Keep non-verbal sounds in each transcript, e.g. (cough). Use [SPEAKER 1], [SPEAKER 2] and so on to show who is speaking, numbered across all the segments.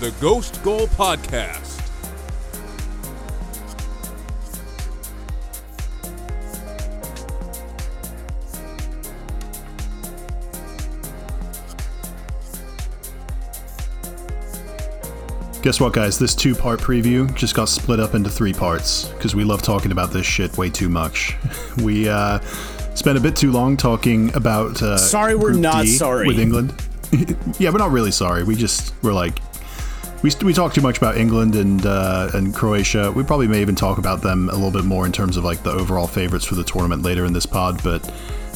[SPEAKER 1] The
[SPEAKER 2] Ghost Goal Podcast.
[SPEAKER 3] Guess what, guys? This two part preview just got split up into three parts because we love talking about this shit way too much. (laughs) We uh, spent a bit too long talking about. Uh,
[SPEAKER 4] Sorry, we're
[SPEAKER 3] Group
[SPEAKER 4] not
[SPEAKER 3] D
[SPEAKER 4] sorry.
[SPEAKER 3] With England. (laughs) yeah, we're not really sorry. We just, we're like. We, we talked too much about England and uh, and Croatia. We probably may even talk about them a little bit more in terms of like the overall favorites for the tournament later in this pod. But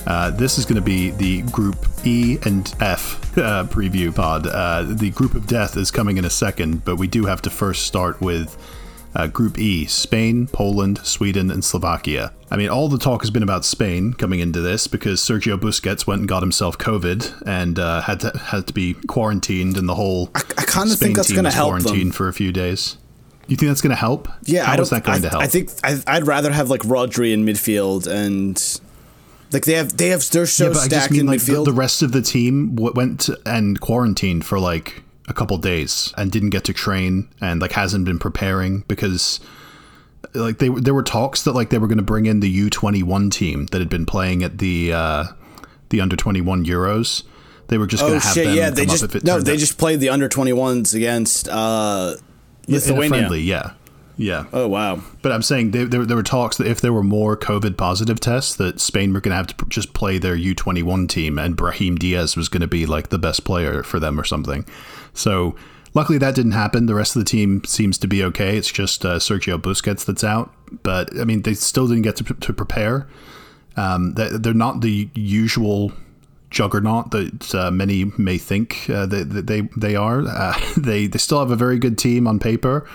[SPEAKER 3] uh, this is going to be the Group E and F uh, preview pod. Uh, the Group of Death is coming in a second, but we do have to first start with uh, Group E Spain, Poland, Sweden, and Slovakia. I mean, all the talk has been about Spain coming into this because Sergio Busquets went and got himself COVID and uh, had to had to be quarantined, and the whole
[SPEAKER 4] kind of think that's going to help
[SPEAKER 3] quarantined
[SPEAKER 4] them.
[SPEAKER 3] for a few days. You think that's going to help?
[SPEAKER 4] Yeah,
[SPEAKER 3] How
[SPEAKER 4] I don't.
[SPEAKER 3] is that going
[SPEAKER 4] I,
[SPEAKER 3] to help?
[SPEAKER 4] I think I, I'd rather have like Rodri in midfield and like they have they have they're so
[SPEAKER 3] yeah, but I just
[SPEAKER 4] stacked
[SPEAKER 3] mean
[SPEAKER 4] in
[SPEAKER 3] like the,
[SPEAKER 4] midfield.
[SPEAKER 3] the rest of the team w- went and quarantined for like a couple days and didn't get to train and like hasn't been preparing because like they there were talks that like they were going to bring in the U21 team that had been playing at the uh the under 21 Euros. They were just going
[SPEAKER 4] oh
[SPEAKER 3] to have
[SPEAKER 4] shit!
[SPEAKER 3] them
[SPEAKER 4] Yeah, they just no, they
[SPEAKER 3] out-
[SPEAKER 4] just played the under twenty ones against uh, Lithuania.
[SPEAKER 3] friendly, yeah. Yeah.
[SPEAKER 4] Oh wow!
[SPEAKER 3] But I'm saying there, there, there were talks that if there were more COVID positive tests, that Spain were going to have to just play their U21 team, and Brahim Diaz was going to be like the best player for them or something. So luckily that didn't happen. The rest of the team seems to be okay. It's just uh, Sergio Busquets that's out. But I mean, they still didn't get to, to prepare. Um, they're not the usual juggernaut that uh, many may think uh, that that they they are. Uh, (laughs) they they still have a very good team on paper,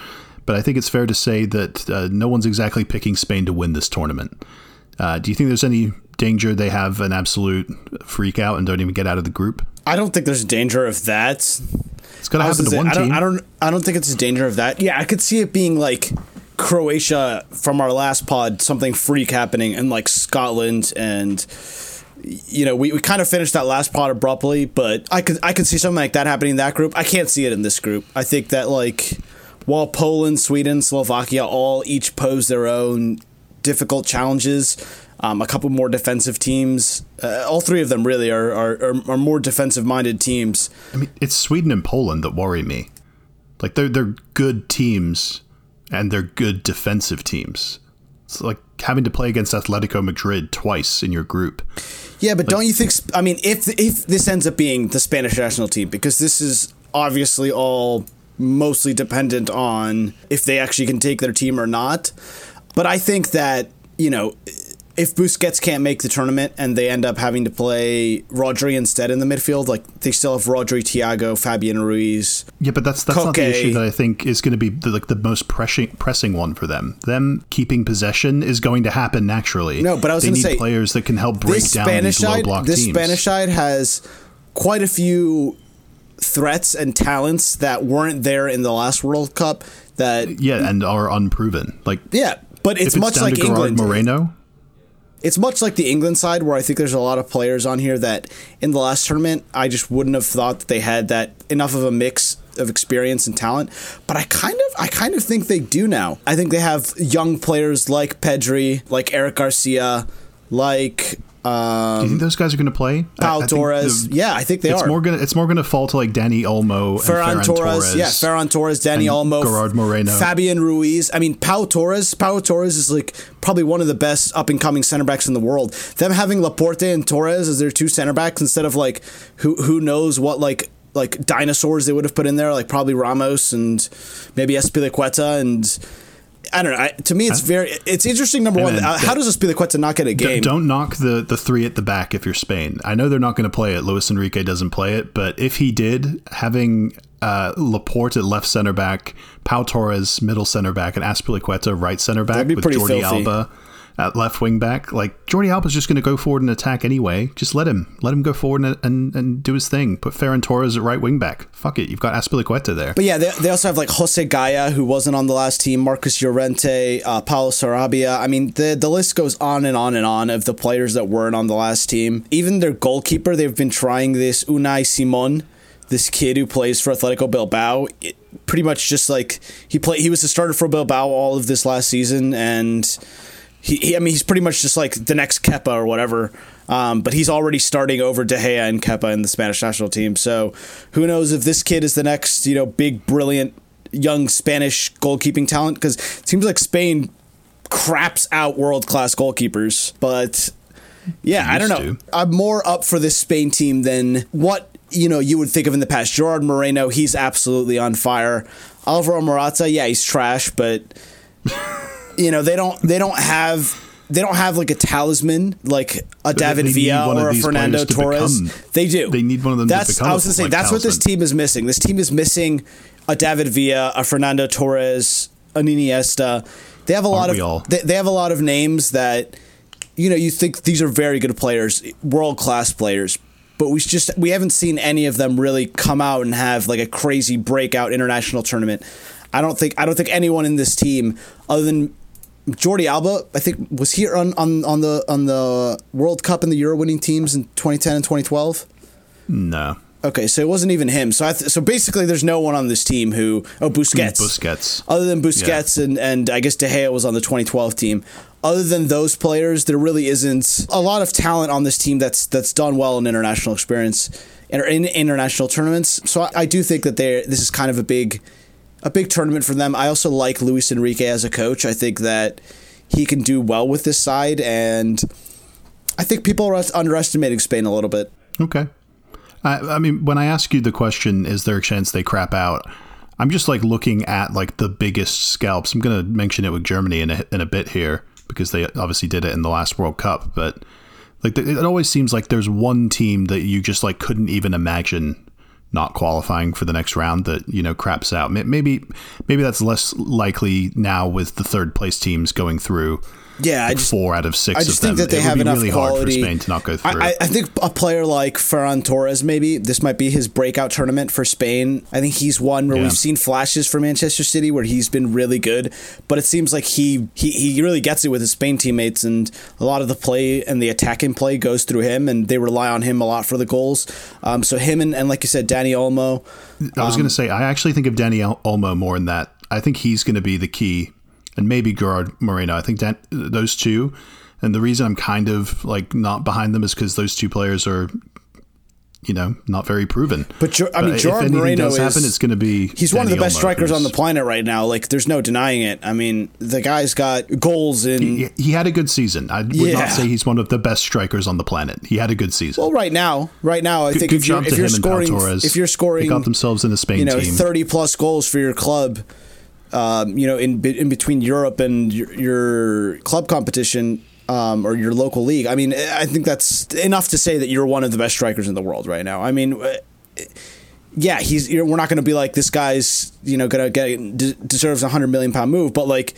[SPEAKER 3] but I think it's fair to say that uh, no one's exactly picking Spain to win this tournament. Uh, do you think there's any danger they have an absolute freak out and don't even get out of the group?
[SPEAKER 4] I don't think there's danger of that.
[SPEAKER 3] It's going to happen to
[SPEAKER 4] gonna
[SPEAKER 3] one
[SPEAKER 4] I
[SPEAKER 3] team.
[SPEAKER 4] I don't. I don't think it's a danger of that. Yeah, I could see it being like Croatia from our last pod, something freak happening, and like Scotland and you know, we, we kind of finished that last pod abruptly, but I could I could see something like that happening in that group. I can't see it in this group. I think that like while Poland, Sweden, Slovakia all each pose their own difficult challenges, um, a couple more defensive teams. Uh, all three of them really are are, are, are more defensive minded teams.
[SPEAKER 3] I mean, it's Sweden and Poland that worry me. Like they're they're good teams, and they're good defensive teams. It's like having to play against Atletico Madrid twice in your group.
[SPEAKER 4] Yeah, but don't you think? I mean, if if this ends up being the Spanish national team, because this is obviously all mostly dependent on if they actually can take their team or not. But I think that you know, if Busquets can't make the tournament and they end up having to play Rodri instead in the midfield, like they still have Rodri, Thiago, Fabian Ruiz.
[SPEAKER 3] Yeah, but that's that's not the issue that I think is going to be the, like the most pressing pressing one for them. Them keeping possession is going to happen naturally.
[SPEAKER 4] No, but I was
[SPEAKER 3] they
[SPEAKER 4] gonna say,
[SPEAKER 3] players that can help break
[SPEAKER 4] this
[SPEAKER 3] down
[SPEAKER 4] Spanish
[SPEAKER 3] these low
[SPEAKER 4] side,
[SPEAKER 3] block
[SPEAKER 4] this
[SPEAKER 3] teams.
[SPEAKER 4] Spanish side has quite a few threats and talents that weren't there in the last World Cup. That
[SPEAKER 3] yeah, and are unproven. Like
[SPEAKER 4] yeah, but it's,
[SPEAKER 3] it's
[SPEAKER 4] much like
[SPEAKER 3] to Gerard
[SPEAKER 4] England.
[SPEAKER 3] Moreno.
[SPEAKER 4] It's much like the England side, where I think there's a lot of players on here that in the last tournament I just wouldn't have thought that they had that enough of a mix of experience and talent. But I kind of, I kind of think they do now. I think they have young players like Pedri, like Eric Garcia, like um,
[SPEAKER 3] Do you think those guys are going to play? I- I
[SPEAKER 4] Torres.
[SPEAKER 3] the-
[SPEAKER 4] yeah, I think they
[SPEAKER 3] it's
[SPEAKER 4] are.
[SPEAKER 3] more gonna it's more gonna fall to like Danny Olmo and
[SPEAKER 4] Ferran
[SPEAKER 3] Ferran
[SPEAKER 4] Torres, yeah, Ferran Torres, Danny Olmo,
[SPEAKER 3] Gerard Moreno.
[SPEAKER 4] Fabian Ruiz. I mean, Pau Torres. Pau Torres is like probably one of the best up and coming center backs in the world. Them having Laporte and Torres as their two center backs instead of like who who knows what like like dinosaurs they would have put in there, like probably Ramos and maybe Azpilicueta and. I don't know. I, to me, it's very it's interesting. Number one, uh, how
[SPEAKER 3] the-
[SPEAKER 4] does Azpilicueta not get a game?
[SPEAKER 3] Don't knock the the three at the back if you're Spain. I know they're not going to play it. Luis Enrique doesn't play it, but if he did, having uh, Laporte at left center back, Pau Torres middle center back, and Azpilicueta right center back with Jordi
[SPEAKER 4] filthy.
[SPEAKER 3] Alba at left wing back, like Jordi Alba's just going to go forward and attack anyway. Just let him let him go forward and and, and do his thing. Put Ferran Torres at right wing back. Fuck it, you've got Azpilicueta there.
[SPEAKER 4] But yeah, they, they also have like Jose Gaya, who wasn't on the last team, Marcos Llorente, uh, Paulo Sarabia. I mean, the, the list goes on and on and on of the players that weren't on the last team. Even their goalkeeper, they've been trying this Unai Simon, this kid who plays for Atletico Bilbao. It, pretty much just like he played, he was the starter for Bilbao all of this last season, and he, he I mean, he's pretty much just like the next Kepa or whatever. Um, but he's already starting over De Gea and Kepa in the Spanish national team. So who knows if this kid is the next, you know, big, brilliant young Spanish goalkeeping talent? Because it seems like Spain craps out world class goalkeepers. But yeah, I don't know.
[SPEAKER 3] To.
[SPEAKER 4] I'm more up for this Spain team than what you know you would think of in the past. Gerard Moreno, he's absolutely on fire. Alvaro Morata, yeah, he's trash, but (laughs) you know they don't they don't have they don't have like a talisman like a David Villa or a Fernando
[SPEAKER 3] to
[SPEAKER 4] Torres.
[SPEAKER 3] become-
[SPEAKER 4] they do.
[SPEAKER 3] they need one of them to
[SPEAKER 4] That's I was gonna say
[SPEAKER 3] like,
[SPEAKER 4] that's what this team is missing. This team is missing a David Villa, a Fernando Torres, an Iniesta. They have a lot
[SPEAKER 3] Aren't we
[SPEAKER 4] of they, they have a lot of names that you know you think these are very good players, world class players. But we just we haven't seen any of them really come out and have like a crazy breakout international tournament. I don't think I don't think anyone in this team other than Jordi Alba, I think was he on, on on the on the World Cup and the Euro winning teams in 2010 and 2012.
[SPEAKER 3] No,
[SPEAKER 4] Okay, so it wasn't even him. So I th- so basically, there's no one on this team who oh Busquets,
[SPEAKER 3] Busquets.
[SPEAKER 4] other than Busquets and and I guess De Gea was on the 2012 team. Other than those players, there really isn't a lot of talent on this team that's that's done well in international experience and in international tournaments. So I, I do think that they this is kind of a big a big tournament for them. I also like Luis Enrique as a coach. I think that he can do well with this side, and I think people are underestimating Spain a little bit.
[SPEAKER 3] Okay. I, I mean, when I ask you the question, is there a chance they crap out? I'm just like looking at like the biggest scalps. I'm going to mention it with Germany in a, in a bit here because they obviously did it in the last World Cup. But like it always seems like there's one team that you just like couldn't even imagine not qualifying for the next round that you know craps out. Maybe maybe that's less likely now with the third place teams going through.
[SPEAKER 4] Yeah, I just-
[SPEAKER 3] four out of six
[SPEAKER 4] I just
[SPEAKER 3] of them.
[SPEAKER 4] think that they
[SPEAKER 3] it
[SPEAKER 4] have
[SPEAKER 3] be
[SPEAKER 4] enough
[SPEAKER 3] really
[SPEAKER 4] quality.
[SPEAKER 3] hard for Spain to not go through.
[SPEAKER 4] I, I- think a player like Ferran Torres, maybe this might be his breakout tournament for Spain. I think he's one where
[SPEAKER 3] Yeah.
[SPEAKER 4] we've seen flashes for Manchester City where he's been really good, but it seems like he, he he really gets it with his Spain teammates, and a lot of the play and the attacking play goes through him, and they rely on him a lot for the goals. Um, so him and, and like you said, Danny Olmo.
[SPEAKER 3] I was going to say, I actually think of Danny Olmo more in that. I think he's going to be the key, and maybe Gerard Moreno. I think Dan- those two. And the reason I'm kind of like not behind them is because those two players are, you know, not very proven.
[SPEAKER 4] But I mean,
[SPEAKER 3] if
[SPEAKER 4] Gerard
[SPEAKER 3] anything
[SPEAKER 4] Moreno
[SPEAKER 3] does
[SPEAKER 4] is
[SPEAKER 3] happen, it's going to be
[SPEAKER 4] He's one of the best
[SPEAKER 3] Olmo,
[SPEAKER 4] strikers on the planet right now. Like, there's no denying it. I mean, the guy's got goals in.
[SPEAKER 3] He, he had a good season. I would
[SPEAKER 4] Yeah.
[SPEAKER 3] not say he's one of the best strikers on the planet. He had a good season.
[SPEAKER 4] Well, right now, right now, I
[SPEAKER 3] Good-
[SPEAKER 4] think
[SPEAKER 3] good
[SPEAKER 4] if you're if
[SPEAKER 3] to
[SPEAKER 4] you're
[SPEAKER 3] him and Pau
[SPEAKER 4] scoring if you're scoring,
[SPEAKER 3] got themselves in the Spain team.
[SPEAKER 4] you know,
[SPEAKER 3] team.
[SPEAKER 4] thirty plus goals for your club, um, you know, in in between Europe and your, your club competition. Um, or your local league. I mean, I think that's enough to say that you're one of the best strikers in the world right now. I mean, uh, yeah, he's. We're not going to be like this guy's. You know, going to get de- deserves a hundred million pound move, but like,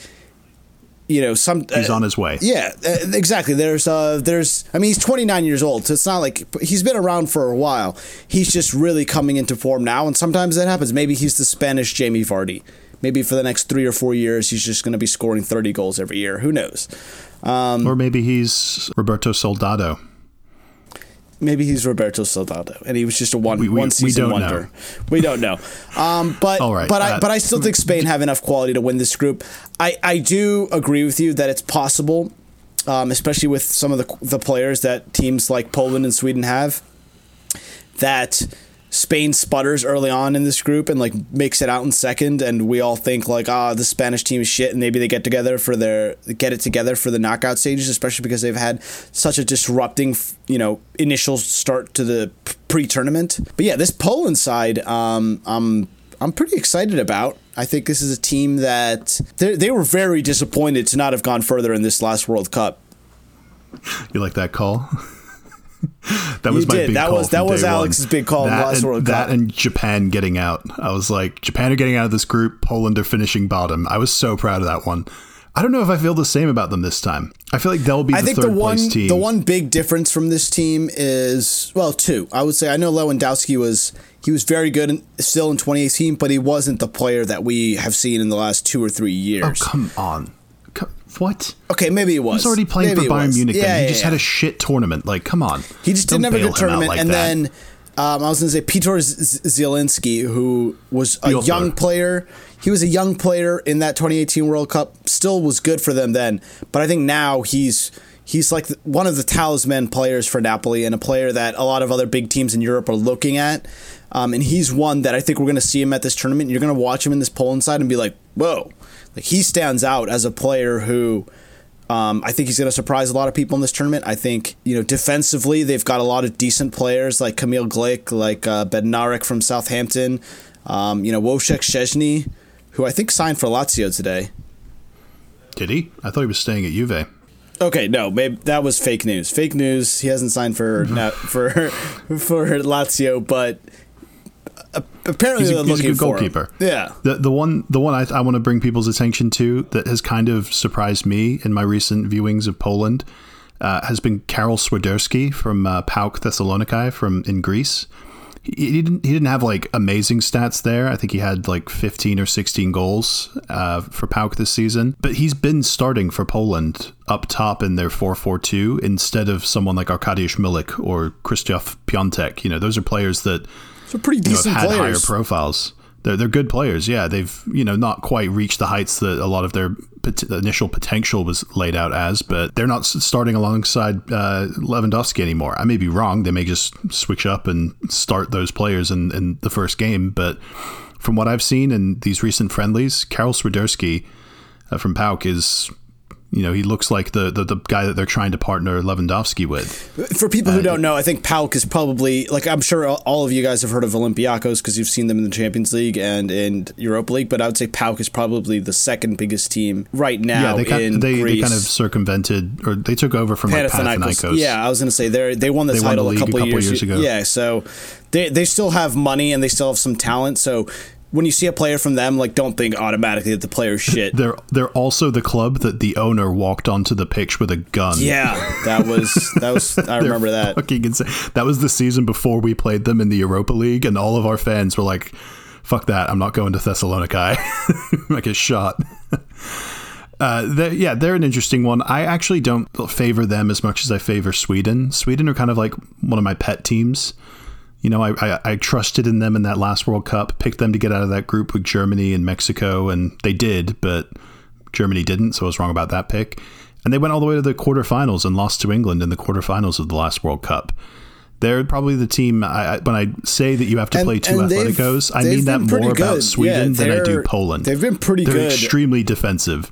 [SPEAKER 4] you know, some
[SPEAKER 3] he's
[SPEAKER 4] uh,
[SPEAKER 3] on his way.
[SPEAKER 4] yeah, uh, exactly. There's uh there's I mean he's 29 years old, so it's not like he's been around for a while. He's just really coming into form now and sometimes that happens. Maybe he's the Spanish Jamie Vardy. Maybe for the next 3 or 4 years he's just going to be scoring 30 goals every year. Who knows? Um,
[SPEAKER 3] Or maybe he's Roberto Soldado.
[SPEAKER 4] Maybe he's Roberto Soldado, and he was just a one
[SPEAKER 3] We- we-
[SPEAKER 4] one season
[SPEAKER 3] don't
[SPEAKER 4] wonder. We don't know, um, but (laughs)
[SPEAKER 3] right,
[SPEAKER 4] but I
[SPEAKER 3] uh,
[SPEAKER 4] but I still think Spain have enough quality to win this group. I, I do agree with you that it's possible, um, especially with some of the the players that teams like Poland and Sweden have, that Spain sputters early on in this group and like makes it out in second, and we all think like ah the Spanish team is shit, and maybe they get together for their get it together for the knockout stages, especially because they've had such a disrupting you know initial start to the pre tournament. But yeah, this Poland side, um, I'm I'm pretty excited about. I think this is a team that they were very disappointed to not have gone further in this last World Cup.
[SPEAKER 3] You like that call? (laughs) that was
[SPEAKER 4] you
[SPEAKER 3] my
[SPEAKER 4] did.
[SPEAKER 3] big
[SPEAKER 4] that
[SPEAKER 3] call.
[SPEAKER 4] Was, that was Alex's
[SPEAKER 3] one.
[SPEAKER 4] big call
[SPEAKER 3] that
[SPEAKER 4] in the last
[SPEAKER 3] and,
[SPEAKER 4] World
[SPEAKER 3] that
[SPEAKER 4] Cup.
[SPEAKER 3] and Japan getting out. I was like, Japan are getting out of this group. Poland are finishing bottom. I was so proud of that one. I don't know if I feel the same about them this time. I feel like they'll be. The
[SPEAKER 4] I think
[SPEAKER 3] third
[SPEAKER 4] the one the one big difference from this team is well, two. I would say I know Lewandowski was he was very good in, still in 2018, but he wasn't the player that we have seen in the last two or three years.
[SPEAKER 3] Oh come on! What?
[SPEAKER 4] Okay, maybe he was.
[SPEAKER 3] He's already playing
[SPEAKER 4] maybe
[SPEAKER 3] for Bayern
[SPEAKER 4] was.
[SPEAKER 3] Munich.
[SPEAKER 4] Yeah,
[SPEAKER 3] then. he just
[SPEAKER 4] yeah.
[SPEAKER 3] had a shit tournament. Like, come on.
[SPEAKER 4] He just
[SPEAKER 3] Don't
[SPEAKER 4] didn't have a good tournament,
[SPEAKER 3] like
[SPEAKER 4] and
[SPEAKER 3] that.
[SPEAKER 4] then um, I was going to say Peter Zielinski, who was a young player. He was a young player in that 2018 World Cup. Still was good for them then, but I think now he's he's like one of the talisman players for Napoli and a player that a lot of other big teams in Europe are looking at. Um, and he's one that I think we're going to see him at this tournament. You're going to watch him in this Poland side and be like, whoa, like he stands out as a player who. Um, I think he's going to surprise a lot of people in this tournament. I think you know defensively they've got a lot of decent players like Kamil Glik, like uh, Bednarek from Southampton, um, you know Wojciech Szczesny, who I think signed for Lazio today.
[SPEAKER 3] Did he? I thought he was staying at Juve.
[SPEAKER 4] Okay, no, maybe that was fake news. Fake news. He hasn't signed for
[SPEAKER 3] Mm-hmm.
[SPEAKER 4] for (laughs) for Lazio, but apparently
[SPEAKER 3] He's a, he's a good
[SPEAKER 4] for him.
[SPEAKER 3] goalkeeper.
[SPEAKER 4] Yeah,
[SPEAKER 3] The the one the one I, I want to bring people's attention to that has kind of surprised me in my recent viewings of Poland uh, has been Karol Swiderski from uh, PAOK Thessaloniki from in Greece. He, he didn't he didn't have like amazing stats there. I think he had like 15 or 16 goals uh, for PAOK this season, but he's been starting for Poland up top in their 4-4-2 instead of someone like Arkadiusz Milik or Krzysztof Piątek. You know, those are players that
[SPEAKER 4] so pretty
[SPEAKER 3] you know,
[SPEAKER 4] decent
[SPEAKER 3] have had
[SPEAKER 4] players.
[SPEAKER 3] higher profiles. They're, they're good players. Yeah, they've you know not quite reached the heights that a lot of their pot- initial potential was laid out as, but they're not starting alongside uh, Lewandowski anymore. I may be wrong. They may just switch up and start those players in, in the first game. But from what I've seen in these recent friendlies, Karol Swiderski uh, from PAOK is. You know, he looks like the, the, the guy that they're trying to partner Lewandowski with.
[SPEAKER 4] For people who
[SPEAKER 3] Uh,
[SPEAKER 4] don't know, I think PAOK is probably like I'm sure all of you guys have heard of Olympiacos because you've seen them in the Champions League and in Europa League. But I would say PAOK is probably the second biggest team right now
[SPEAKER 3] yeah, they kind,
[SPEAKER 4] in
[SPEAKER 3] they,
[SPEAKER 4] Greece.
[SPEAKER 3] they kind of circumvented or they took over from like Panathinaikos.
[SPEAKER 4] Yeah, I was going to say they they won the
[SPEAKER 3] They won
[SPEAKER 4] title
[SPEAKER 3] the
[SPEAKER 4] a, couple
[SPEAKER 3] a couple
[SPEAKER 4] years,
[SPEAKER 3] years ago.
[SPEAKER 4] Yeah, so they they still have money and they still have some talent. So when you see a player from them, like don't think automatically that the player's shit. (laughs)
[SPEAKER 3] They're they're also the club that the owner walked onto the pitch with a gun.
[SPEAKER 4] yeah, (laughs) that was that was I remember that.
[SPEAKER 3] Fucking insane. That was the season before we played them in the Europa League, and all of our fans were like, "Fuck that! I'm not going to Thessaloniki." (laughs) like a shot. Uh, they're- yeah, they're an interesting one. I actually don't favor them as much as I favor Sweden. Sweden are kind of like one of my pet teams. You know, I, I, I trusted in them in that last World Cup, picked them to get out of that group with Germany and Mexico, and they did, but Germany didn't, so I was wrong about that pick. And they went all the way to the quarterfinals and lost to England in the quarterfinals of the last World Cup. They're probably the team. I, when I say that you have to
[SPEAKER 4] And-
[SPEAKER 3] play two Atleticos, I mean that more about. Sweden
[SPEAKER 4] Yeah,
[SPEAKER 3] than I do Poland.
[SPEAKER 4] they've been pretty
[SPEAKER 3] They're
[SPEAKER 4] good.
[SPEAKER 3] extremely defensive,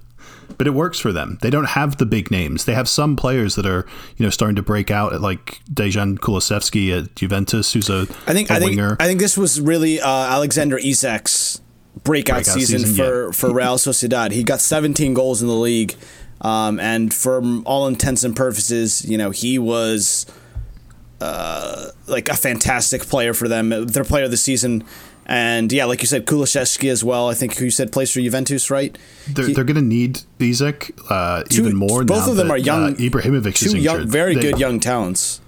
[SPEAKER 3] but it works for them. They don't have the big names. They have some players that are you know starting to break out, at like Dejan Kulusevski at Juventus, who's a
[SPEAKER 4] I think
[SPEAKER 3] a
[SPEAKER 4] I think
[SPEAKER 3] winger.
[SPEAKER 4] I think this was really uh, Alexander Isak's breakout,
[SPEAKER 3] Breakout
[SPEAKER 4] season,
[SPEAKER 3] season,
[SPEAKER 4] for
[SPEAKER 3] yeah.
[SPEAKER 4] for Real Sociedad. He got 17 goals in the league, um, and for all intents and purposes, you know, he was uh, like a fantastic player for them. Their player of the season. And yeah, like you said, Kulusevski as well. I think you said plays for Juventus, right?
[SPEAKER 3] They're,
[SPEAKER 4] He-
[SPEAKER 3] they're going to need Isak uh,
[SPEAKER 4] two-
[SPEAKER 3] even more.
[SPEAKER 4] Both of them
[SPEAKER 3] that,
[SPEAKER 4] are young.
[SPEAKER 3] Uh, Ibrahimovic is
[SPEAKER 4] two young, very
[SPEAKER 3] They-
[SPEAKER 4] good young talents.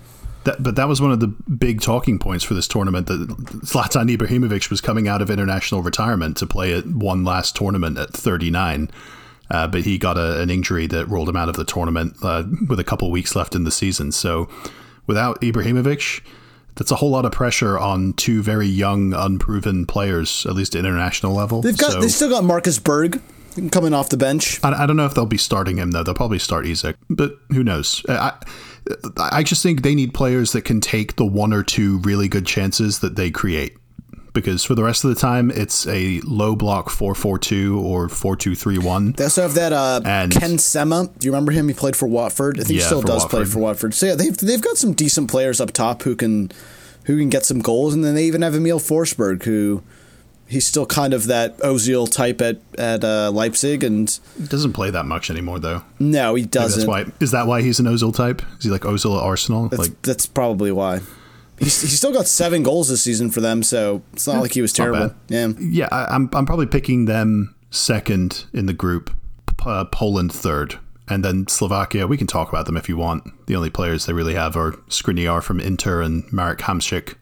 [SPEAKER 3] That, but that was one of the big talking points for this tournament that Zlatan Ibrahimovic was coming out of international retirement to play at one last tournament at 39. Uh, but he got a, an injury that ruled him out of the tournament uh, with a couple weeks left in the season. So without Ibrahimovic, that's a whole lot of pressure on two very young, unproven players, at least at international level.
[SPEAKER 4] They've got
[SPEAKER 3] So-
[SPEAKER 4] they still got Marcus Berg coming off the bench.
[SPEAKER 3] I, I don't know if they'll be starting him though. They'll probably start Isak, but who knows? I I just think they need players that can take the one or two really good chances that they create. Because for the rest of the time, it's a low block four four two or four two three one.
[SPEAKER 4] They also have that uh,
[SPEAKER 3] And-
[SPEAKER 4] Ken Sema. Do you remember him? He played for Watford. I think he still does play for Watford. So yeah, they've they've got some decent players up top who can who can get some goals, and then they even have Emil Forsberg who He's still kind of that Ozil type at at uh, Leipzig, and
[SPEAKER 3] He doesn't play that much anymore, though.
[SPEAKER 4] no, he doesn't.
[SPEAKER 3] That's why. Is that why he's an Ozil type? Is he like Ozil at Arsenal?
[SPEAKER 4] That's,
[SPEAKER 3] like,
[SPEAKER 4] that's probably why. He's, he still got seven goals this season for them, so it's not like he was terrible. Yeah.
[SPEAKER 3] yeah, I, I'm I'm probably picking them second in the group, P- uh, Poland third, and then Slovakia. We can talk about them if you want. The only players they really have are Skriniar from Inter and Marek Hamsik.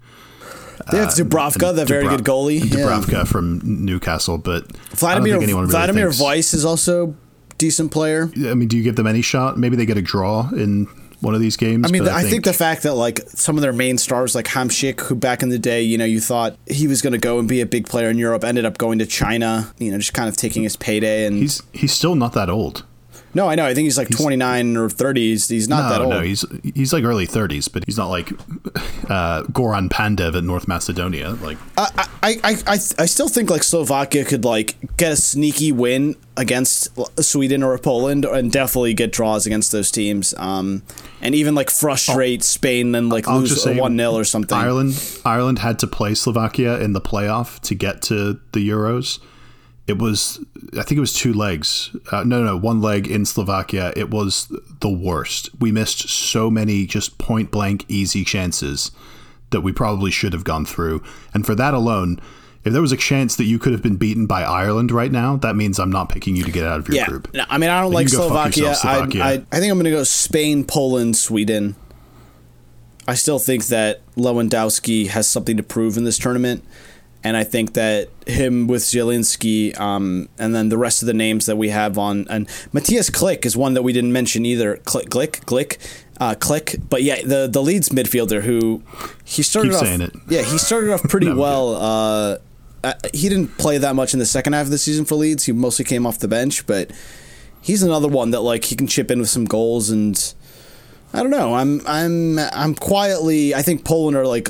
[SPEAKER 4] They have Dubravka, the very good goalie. Yeah.
[SPEAKER 3] Dubravka from Newcastle, but
[SPEAKER 4] Vladimir
[SPEAKER 3] really
[SPEAKER 4] Vladimir
[SPEAKER 3] thinks-
[SPEAKER 4] Weiss is also decent player.
[SPEAKER 3] I mean, do you give them any shot? Maybe they get a draw in one of these games.
[SPEAKER 4] I mean,
[SPEAKER 3] but
[SPEAKER 4] I, think, the fact that like some of their main stars, like Hamsik, who back in the day, you know, you thought he was going to go and be a big player in Europe, ended up going to China. You know, just kind of taking his payday. And
[SPEAKER 3] he's he's still not that old.
[SPEAKER 4] No, I know. I think he's like 29 or 30. He's, he's not
[SPEAKER 3] no,
[SPEAKER 4] that old.
[SPEAKER 3] no, he's he's like early thirties, but he's not like uh, Goran Pandev at North Macedonia. Like,
[SPEAKER 4] I, I, I, I, I still think like Slovakia could like get a sneaky win against Sweden or Poland, and definitely get draws against those teams. Um, and even like frustrate Spain and like
[SPEAKER 3] I'll
[SPEAKER 4] lose one 0 or something.
[SPEAKER 3] Ireland Ireland had to play Slovakia in the playoff to get to the Euros. It was, I think it was two legs. Uh, no, no, one leg in Slovakia. It was the worst. We missed so many just point blank easy chances that we probably should have gone through. And for that alone, if there was a chance that you could have been beaten by Ireland right now, that means I'm not picking you to get out of your
[SPEAKER 4] Yeah,
[SPEAKER 3] group.
[SPEAKER 4] no, I mean, I don't
[SPEAKER 3] Like,
[SPEAKER 4] like
[SPEAKER 3] you go fuck
[SPEAKER 4] Slovakia.
[SPEAKER 3] yourself, Slovakia.
[SPEAKER 4] I, I, I think I'm going to go Spain, Poland, Sweden. I still think that Lewandowski has something to prove in this tournament. And I think that him with Zielinski, um, and then the rest of the names that we have on, and Matthias Klick is one that we didn't mention either. Klick, Glick, Glick, uh, Klick. But yeah, the the Leeds midfielder who he started
[SPEAKER 3] Keep
[SPEAKER 4] off.
[SPEAKER 3] saying it.
[SPEAKER 4] Yeah, he started off pretty (laughs)
[SPEAKER 3] No,
[SPEAKER 4] well. Uh, uh, he didn't play that much in the second half of the season for Leeds. He mostly came off the bench, but he's another one that like he can chip in with some goals and I don't know. I'm I'm I'm quietly I think Poland are like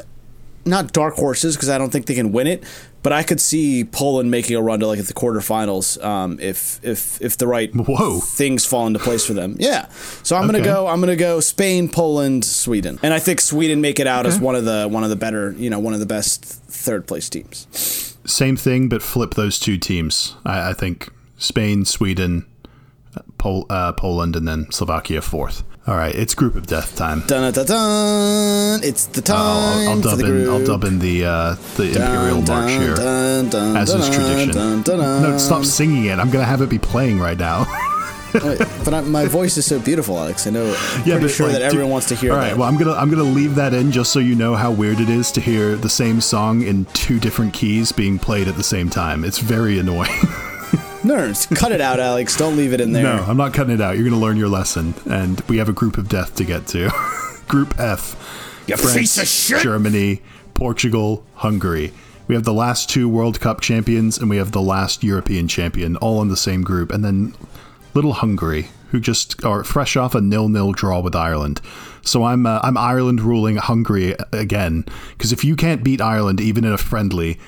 [SPEAKER 4] not dark horses because I don't think they can win it, but I could see Poland making a run to like at the quarterfinals um, if if if the right
[SPEAKER 3] Whoa.
[SPEAKER 4] things fall into place for them. Yeah. So I'm gonna go. I'm gonna go Spain, Poland, Sweden, and I think Sweden make it out as one of the one of the better you know one of the best third place teams.
[SPEAKER 3] Same thing, but flip those two teams. I, I think Spain, Sweden, Pol- uh, Poland, and then Slovakia fourth. All right, it's group of death time.
[SPEAKER 4] Dun dun dun! It's the time
[SPEAKER 3] I'll, I'll
[SPEAKER 4] for
[SPEAKER 3] dub
[SPEAKER 4] the
[SPEAKER 3] in.
[SPEAKER 4] group.
[SPEAKER 3] I'll dub in the uh, the imperial
[SPEAKER 4] Dun,
[SPEAKER 3] march here,
[SPEAKER 4] dun, dun,
[SPEAKER 3] as is tradition.
[SPEAKER 4] dun, dun, dun.
[SPEAKER 3] No, stop singing it. I'm gonna have it be playing right now. (laughs)
[SPEAKER 4] But I, my voice is so beautiful, Alex. I know. I'm pretty sure
[SPEAKER 3] like,
[SPEAKER 4] that everyone wants to hear
[SPEAKER 3] All right,
[SPEAKER 4] that.
[SPEAKER 3] well, I'm gonna I'm gonna leave that in just so you know how weird it is to hear the same song in two different keys being played at the same time. It's very annoying. (laughs)
[SPEAKER 4] no, no, just cut it out, Alex. Don't leave it in there.
[SPEAKER 3] No, I'm not cutting it out. You're going to learn your lesson, and we have a group of death to get to. (laughs) group F:
[SPEAKER 4] You piece of shit.
[SPEAKER 3] Germany, Portugal, Hungary. We have the last two World Cup champions, and we have the last European champion, all in the same group, and then little Hungary, who just are fresh off a nil-nil draw with Ireland. So I'm uh, I'm Ireland ruling Hungary again, because if you can't beat Ireland even in a friendly.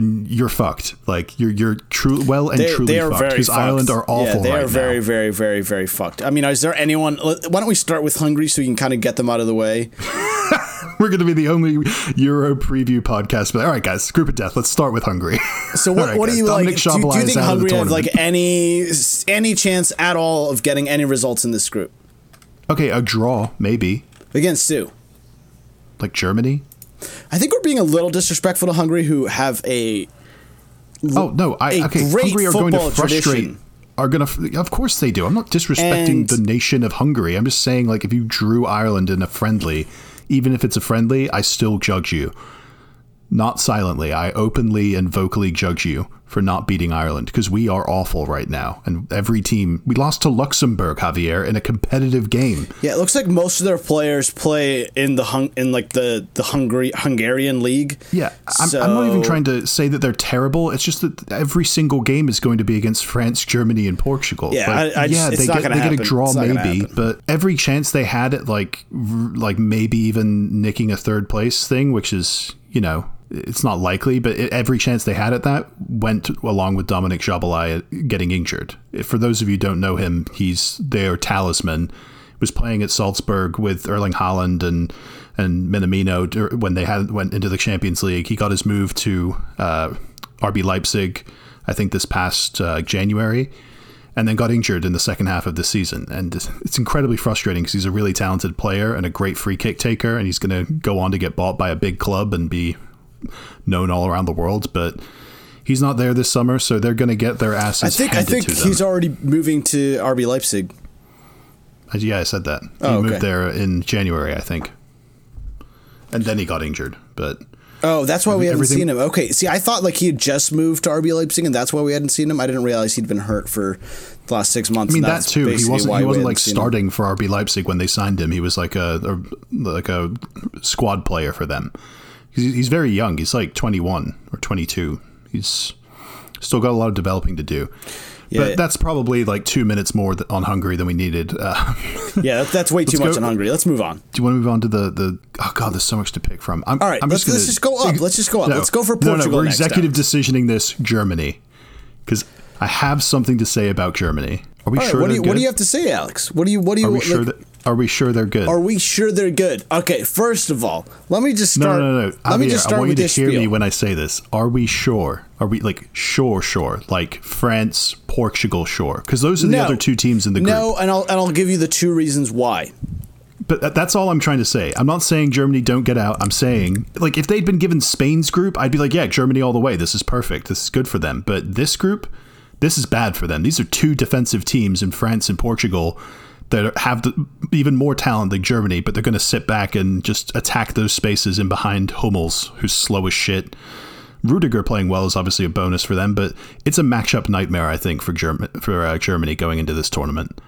[SPEAKER 3] Then you're fucked. Like you're you're true well and
[SPEAKER 4] They,
[SPEAKER 3] truly
[SPEAKER 4] they are
[SPEAKER 3] fucked because. Ireland are awful
[SPEAKER 4] Yeah, they
[SPEAKER 3] right
[SPEAKER 4] are very,
[SPEAKER 3] now.
[SPEAKER 4] very, very, very fucked. I mean, is there anyone? Why don't we start with Hungary so we can kind of get them out of the way? (laughs)
[SPEAKER 3] We're going to be the only Euro preview podcast. But all right, guys, group of death. Let's start with Hungary.
[SPEAKER 4] So (laughs) what,
[SPEAKER 3] right,
[SPEAKER 4] what do you like? Do, do you think
[SPEAKER 3] out of the
[SPEAKER 4] Hungary have like any any chance at all of getting any results in this group
[SPEAKER 3] Okay, a draw maybe,
[SPEAKER 4] against Sue?
[SPEAKER 3] like Germany.
[SPEAKER 4] I think we're being a little disrespectful to Hungary, who have a
[SPEAKER 3] Oh no, I okay. Hungary are going to frustrate.
[SPEAKER 4] tradition.
[SPEAKER 3] Are going to, of course they do. I'm not disrespecting
[SPEAKER 4] And-
[SPEAKER 3] the nation of Hungary. I'm just saying, like, if you drew Ireland in a friendly, even if it's a friendly, I still judge you. Not silently, I openly and vocally judge you for not beating Ireland because we are awful right now. And every team, we lost to Luxembourg, Javier, in a competitive game.
[SPEAKER 4] Yeah, it looks like most of their players play in the hung in like the the Hungary Hungarian league.
[SPEAKER 3] Yeah, I'm, I'm not even trying to say that they're terrible. It's just that every single game is going to be against France, Germany, and Portugal.
[SPEAKER 4] Yeah,
[SPEAKER 3] Like,
[SPEAKER 4] I- I just-
[SPEAKER 3] yeah,
[SPEAKER 4] it's
[SPEAKER 3] they
[SPEAKER 4] not
[SPEAKER 3] get they get a draw
[SPEAKER 4] It's not gonna
[SPEAKER 3] maybe, but every chance they had at like like maybe even nicking a third place thing, which is you know it's not likely, but every chance they had at that went along with Dominic Jabalai getting injured. For those of you don't know him, he's their talisman. Was playing at Salzburg with Erling Haaland and and Minamino when they had went into the Champions League. He got his move to uh, RB Leipzig, I think this past uh, January, and then got injured in the second half of the season. And it's incredibly frustrating because he's a really talented player and a great free kick taker, and he's going to go on to get bought by a big club and be known all around the world. But he's not there this summer, so they're going to get their asses.
[SPEAKER 4] I think I think he's already moving to RB Leipzig.
[SPEAKER 3] Uh, Yeah, I said that. He
[SPEAKER 4] Oh, okay.
[SPEAKER 3] moved there in January, I think. And then he got injured. But
[SPEAKER 4] Oh, that's why we haven't seen him. Okay, see, I thought like he had just moved to RB Leipzig, and that's why we hadn't seen him. I didn't realize he'd been hurt for the last six months.
[SPEAKER 3] I mean that too. He wasn't he wasn't like
[SPEAKER 4] seen him.
[SPEAKER 3] starting for RB Leipzig when they signed him. He was like a, a like a squad player for them. He's, he's very young. He's like 21 or 22. He's still got a lot of developing to do.
[SPEAKER 4] Yeah.
[SPEAKER 3] But that's probably like two minutes more on Hungary than we needed. Uh, (laughs)
[SPEAKER 4] Yeah, that, that's way too much
[SPEAKER 3] go-
[SPEAKER 4] on Hungary. Let's move on.
[SPEAKER 3] do you want to move on to the the? Oh god, there's so much to pick from. I'm,
[SPEAKER 4] All right,
[SPEAKER 3] I'm
[SPEAKER 4] let's-
[SPEAKER 3] gonna-
[SPEAKER 4] let's just go up. Let's just go up. Let's go for
[SPEAKER 3] Portugal. No,
[SPEAKER 4] no,
[SPEAKER 3] we're executive
[SPEAKER 4] time.
[SPEAKER 3] decisioning this Germany because I have something to say about Germany. Are we
[SPEAKER 4] All right,
[SPEAKER 3] sure?
[SPEAKER 4] what do you what do you have to say, Alex? What do you what do you
[SPEAKER 3] Are we
[SPEAKER 4] like,
[SPEAKER 3] sure that? Are we sure they're good?
[SPEAKER 4] Are we sure they're good? Okay, first of all, let me just start.
[SPEAKER 3] no, no, no.
[SPEAKER 4] Let me just start
[SPEAKER 3] I want you to hear
[SPEAKER 4] spiel.
[SPEAKER 3] me when I say this. Are we sure? Are we like sure, sure, like France, Portugal, sure? Because those are the
[SPEAKER 4] No.
[SPEAKER 3] other two teams in the group.
[SPEAKER 4] No, and I'll and I'll give you the two reasons why.
[SPEAKER 3] But that's all I'm trying to say. I'm not saying Germany don't get out. I'm saying like if they'd been given Spain's group, I'd be like, yeah, Germany all the way. This is perfect. This is good for them. But this group, this is bad for them. These are two defensive teams in France and Portugal that have the, even more talent than Germany, but they're going to sit back and just attack those spaces in behind Hummels, who's slow as shit. Rudiger playing well is obviously a bonus for them, but it's a matchup nightmare, I think, for German for uh, Germany going into this tournament.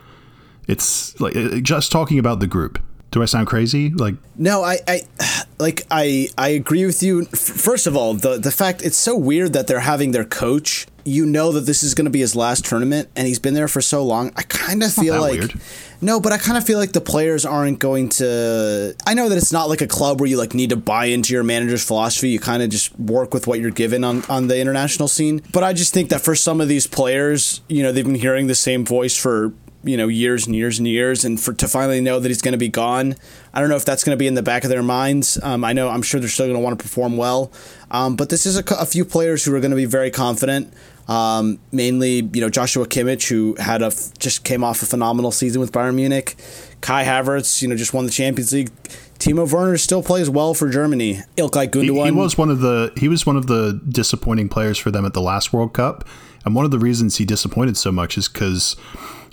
[SPEAKER 3] It's like uh, just talking about the group. Do I sound crazy? Like
[SPEAKER 4] No, I, I (sighs) like I I agree with you. First of all, the the fact it's so weird that they're having their coach. You know that this is going to be his last tournament, and he's been there for so long. I kind of feel like
[SPEAKER 3] weird.
[SPEAKER 4] no, but I kind of feel like the players aren't going to. I know that it's not like a club where you like need to buy into your manager's philosophy. You kind of just work with what you're given on on the international scene. But I just think that for some of these players, you know, they've been hearing the same voice for you know years and years and years and for to finally know that he's going to be gone i don't know if that's going to be in the back of their minds um, i know i'm sure they're still going to want to perform well um, but this is a, a few players who are going to be very confident um, mainly you know joshua kimmich who had a f- just came off a phenomenal season with bayern munich kai havertz you know just won the champions league timo werner still plays well for germany ilkay
[SPEAKER 3] he,
[SPEAKER 4] gundogan
[SPEAKER 3] he was one of the he was one of the disappointing players for them at the last World Cup, and one of the reasons he disappointed so much is because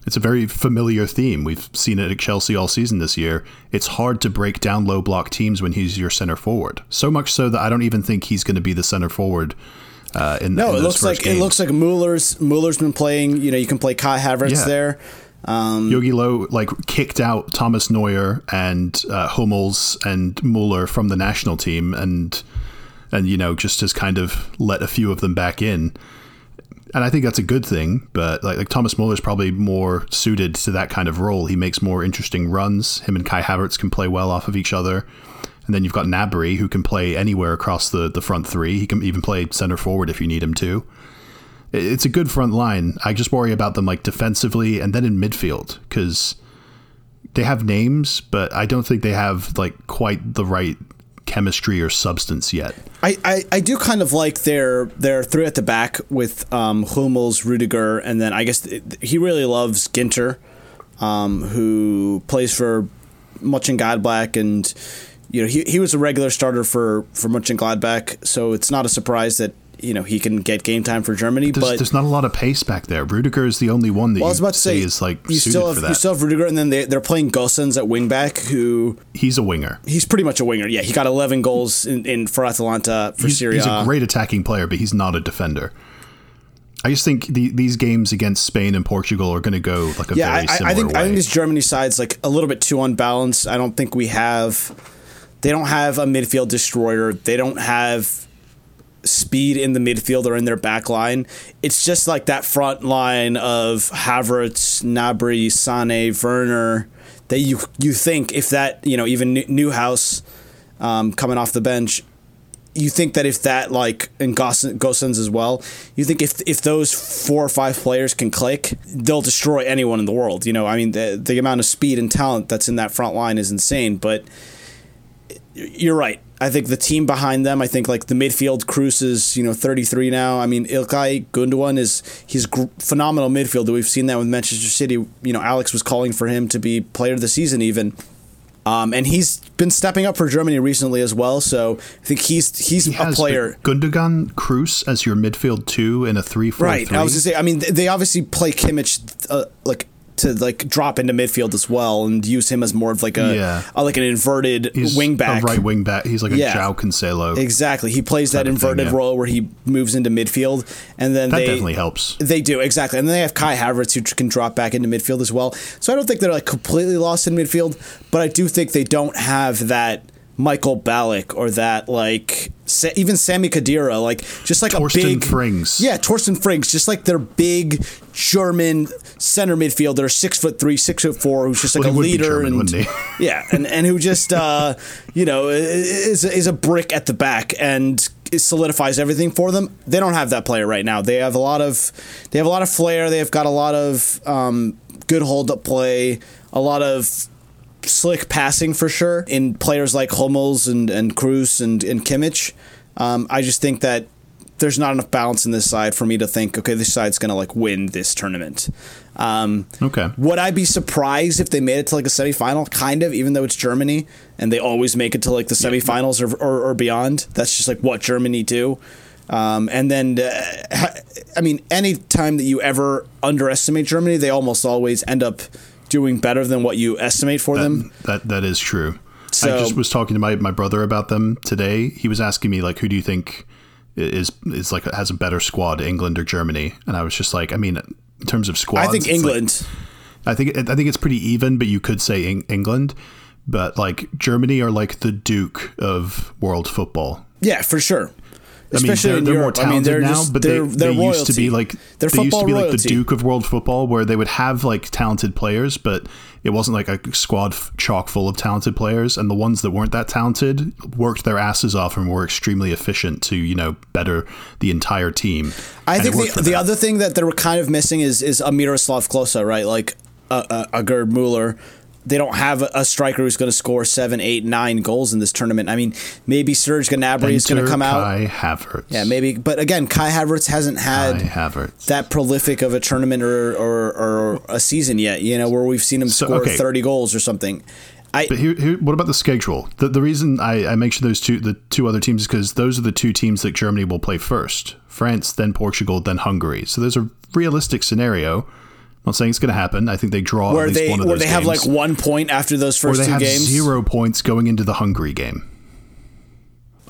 [SPEAKER 3] it's a very familiar theme. We've seen it at Chelsea all season this year. It's hard to break down low block teams when he's your center forward. So much so that I don't even think he's going to be the center forward. Uh, in
[SPEAKER 4] no
[SPEAKER 3] in
[SPEAKER 4] it looks like
[SPEAKER 3] games.
[SPEAKER 4] it looks like Mueller's Mueller's been playing you know you can play kai havertz
[SPEAKER 3] Yeah.
[SPEAKER 4] there um,
[SPEAKER 3] Yogi Low like kicked out Thomas Neuer and uh, Hummels and Mueller from the national team, and and you know just has kind of let a few of them back in. And I think that's a good thing, but like, like Thomas Muller's probably more suited to that kind of role. He makes more interesting runs. Him and Kai Havertz can play well off of each other. And then you've got Gnabry who can play anywhere across the, the front three. He can even play center forward if you need him to. It's a good front line. I just worry about them like defensively and then in midfield because they have names, but I don't think they have like quite the right chemistry or substance yet.
[SPEAKER 4] I, I, I do kind of like their their three at the back with um, Hummels, Rudiger, and then I guess th- he really loves Ginter, um, who plays for Mönchengladbach, and you know he, he was a regular starter for for Mönchengladbach, so it's not a surprise that you know he can get game time for Germany.
[SPEAKER 3] There's,
[SPEAKER 4] but
[SPEAKER 3] there's not a lot of pace back there. Rudiger is the only one that
[SPEAKER 4] well, I was
[SPEAKER 3] you
[SPEAKER 4] about to say,
[SPEAKER 3] is like
[SPEAKER 4] you
[SPEAKER 3] suited
[SPEAKER 4] still have
[SPEAKER 3] for that.
[SPEAKER 4] you still have Rudiger, and then they they're playing Gosens at wingback, who
[SPEAKER 3] he's a winger.
[SPEAKER 4] he's pretty much a winger. Yeah, he got 11 goals in, in for Atalanta for
[SPEAKER 3] He's,
[SPEAKER 4] Serie A.
[SPEAKER 3] he's a great attacking player, but he's not a defender. I just think the, these games against Spain and Portugal are going to go like a
[SPEAKER 4] yeah,
[SPEAKER 3] very
[SPEAKER 4] I-
[SPEAKER 3] similar
[SPEAKER 4] I think
[SPEAKER 3] way.
[SPEAKER 4] I think this Germany side's like a little bit too unbalanced. I don't think we have. They don't have a midfield destroyer. They don't have speed in the midfield or in their back line. It's just like that front line of Havertz, Gnabry, Sane, Werner. That you you think if that you know even New- Neuhaus um, coming off the bench, you think that if that like and Gosens as well, you think if if those four or five players can click, they'll destroy anyone in the world. You know, I mean the the amount of speed and talent that's in that front line is insane. But you're right. I think the team behind them, I think like the midfield, Kroos is, you know, 33 now. I mean, Ilkay Gundogan is, he's gr- phenomenal midfielder. We've seen that with Manchester City. You know, Alex was calling for him to be player of the season even. Um, and he's been stepping up for Germany recently as well. So I think he's he's
[SPEAKER 3] He
[SPEAKER 4] a player.
[SPEAKER 3] Gundogan, Kroos as your midfield two in a three four
[SPEAKER 4] Right.
[SPEAKER 3] three.
[SPEAKER 4] I was gonna say. I mean, they obviously play Kimmich uh, like to like drop into midfield as well and use him as more of like a,
[SPEAKER 3] Yeah.
[SPEAKER 4] a- like an inverted
[SPEAKER 3] He's
[SPEAKER 4] wing back.
[SPEAKER 3] a right wing back. He's like a
[SPEAKER 4] Yeah.
[SPEAKER 3] João Cancelo.
[SPEAKER 4] Exactly. He plays that
[SPEAKER 3] of thing,
[SPEAKER 4] inverted
[SPEAKER 3] yeah.
[SPEAKER 4] role where he moves into midfield, and then
[SPEAKER 3] That
[SPEAKER 4] they
[SPEAKER 3] definitely helps.
[SPEAKER 4] They do exactly, and then they have Kai Havertz who can drop back into midfield as well. So I don't think they're like completely lost in midfield, but I do think they don't have that Michael Ballack or that like Sa- even Sami Khedira, like just like
[SPEAKER 3] Torsten
[SPEAKER 4] a big Torsten
[SPEAKER 3] Frings.
[SPEAKER 4] Yeah, Torsten Frings, just like their big German center midfielder, six foot three, six foot four, who's just like
[SPEAKER 3] Well,
[SPEAKER 4] a leader
[SPEAKER 3] German,
[SPEAKER 4] and (laughs) yeah, and and who just uh, you know is is a brick at the back and it solidifies everything for them. They don't have that player right now. They have a lot of they have a lot of flair. They've got a lot of um, good hold up play, a lot of slick passing for sure in players like Hummels and and Kroos and and Kimmich. Um, I just think that there's not enough balance in this side for me to think, okay, this side's gonna like win this tournament. Um,
[SPEAKER 3] Okay.
[SPEAKER 4] Would I be surprised if they made it to like a semifinal? Kind of, even though it's Germany and they always make it to like the semifinals or, or, or beyond. That's just like what Germany do. Um, and then, uh, I mean, any time that you ever underestimate Germany, they almost always end up doing better than what you estimate for them.
[SPEAKER 3] That that is true.
[SPEAKER 4] So-
[SPEAKER 3] I just was talking to my, my brother about them today. He was asking me like, who do you think is is like has a better squad, England or Germany? And I was just like, I mean, in terms of squads,
[SPEAKER 4] I think
[SPEAKER 3] it's like-
[SPEAKER 4] England.
[SPEAKER 3] I think I think it's pretty even, but you could say Eng- England. But like Germany are like the Duke of world football.
[SPEAKER 4] yeah, for sure.
[SPEAKER 3] I mean,
[SPEAKER 4] Especially
[SPEAKER 3] they're, they're more
[SPEAKER 4] Europe. I mean,
[SPEAKER 3] talented now,
[SPEAKER 4] just,
[SPEAKER 3] but
[SPEAKER 4] they're,
[SPEAKER 3] they, they used to be like
[SPEAKER 4] they're
[SPEAKER 3] they used to be like the. Duke of world football, where they would have like talented players, but it wasn't like a squad f- chock full of talented players. And the ones that weren't that talented worked their asses off and were extremely efficient to you know better the entire team.
[SPEAKER 4] I
[SPEAKER 3] And
[SPEAKER 4] think the, the other thing that they were kind of missing is is a Miroslav Klose, right? Like uh, uh, a Gerd Mueller. They don't have a, striker who's going to score seven, eight, nine goals in this tournament. I mean, maybe Serge Gnabry is going to come out.
[SPEAKER 3] Kai Havertz.
[SPEAKER 4] Yeah, maybe. But again, Kai Havertz hasn't had
[SPEAKER 3] Havertz.
[SPEAKER 4] that prolific of a tournament or, or, or a season yet. You know, where we've seen him
[SPEAKER 3] So,
[SPEAKER 4] score
[SPEAKER 3] okay.
[SPEAKER 4] thirty goals or something. I
[SPEAKER 3] But here, here, what about the schedule? The, the reason I, I mention those two, the two other teams, is because those are the two teams that Germany will play first: France, then Portugal, then Hungary. So there's a realistic scenario. I'm not saying it's going to happen. I think they draw
[SPEAKER 4] where
[SPEAKER 3] at least
[SPEAKER 4] they
[SPEAKER 3] one of
[SPEAKER 4] where they have like one point after those first
[SPEAKER 3] they
[SPEAKER 4] two
[SPEAKER 3] have
[SPEAKER 4] games.
[SPEAKER 3] zero points going into the Hungary game.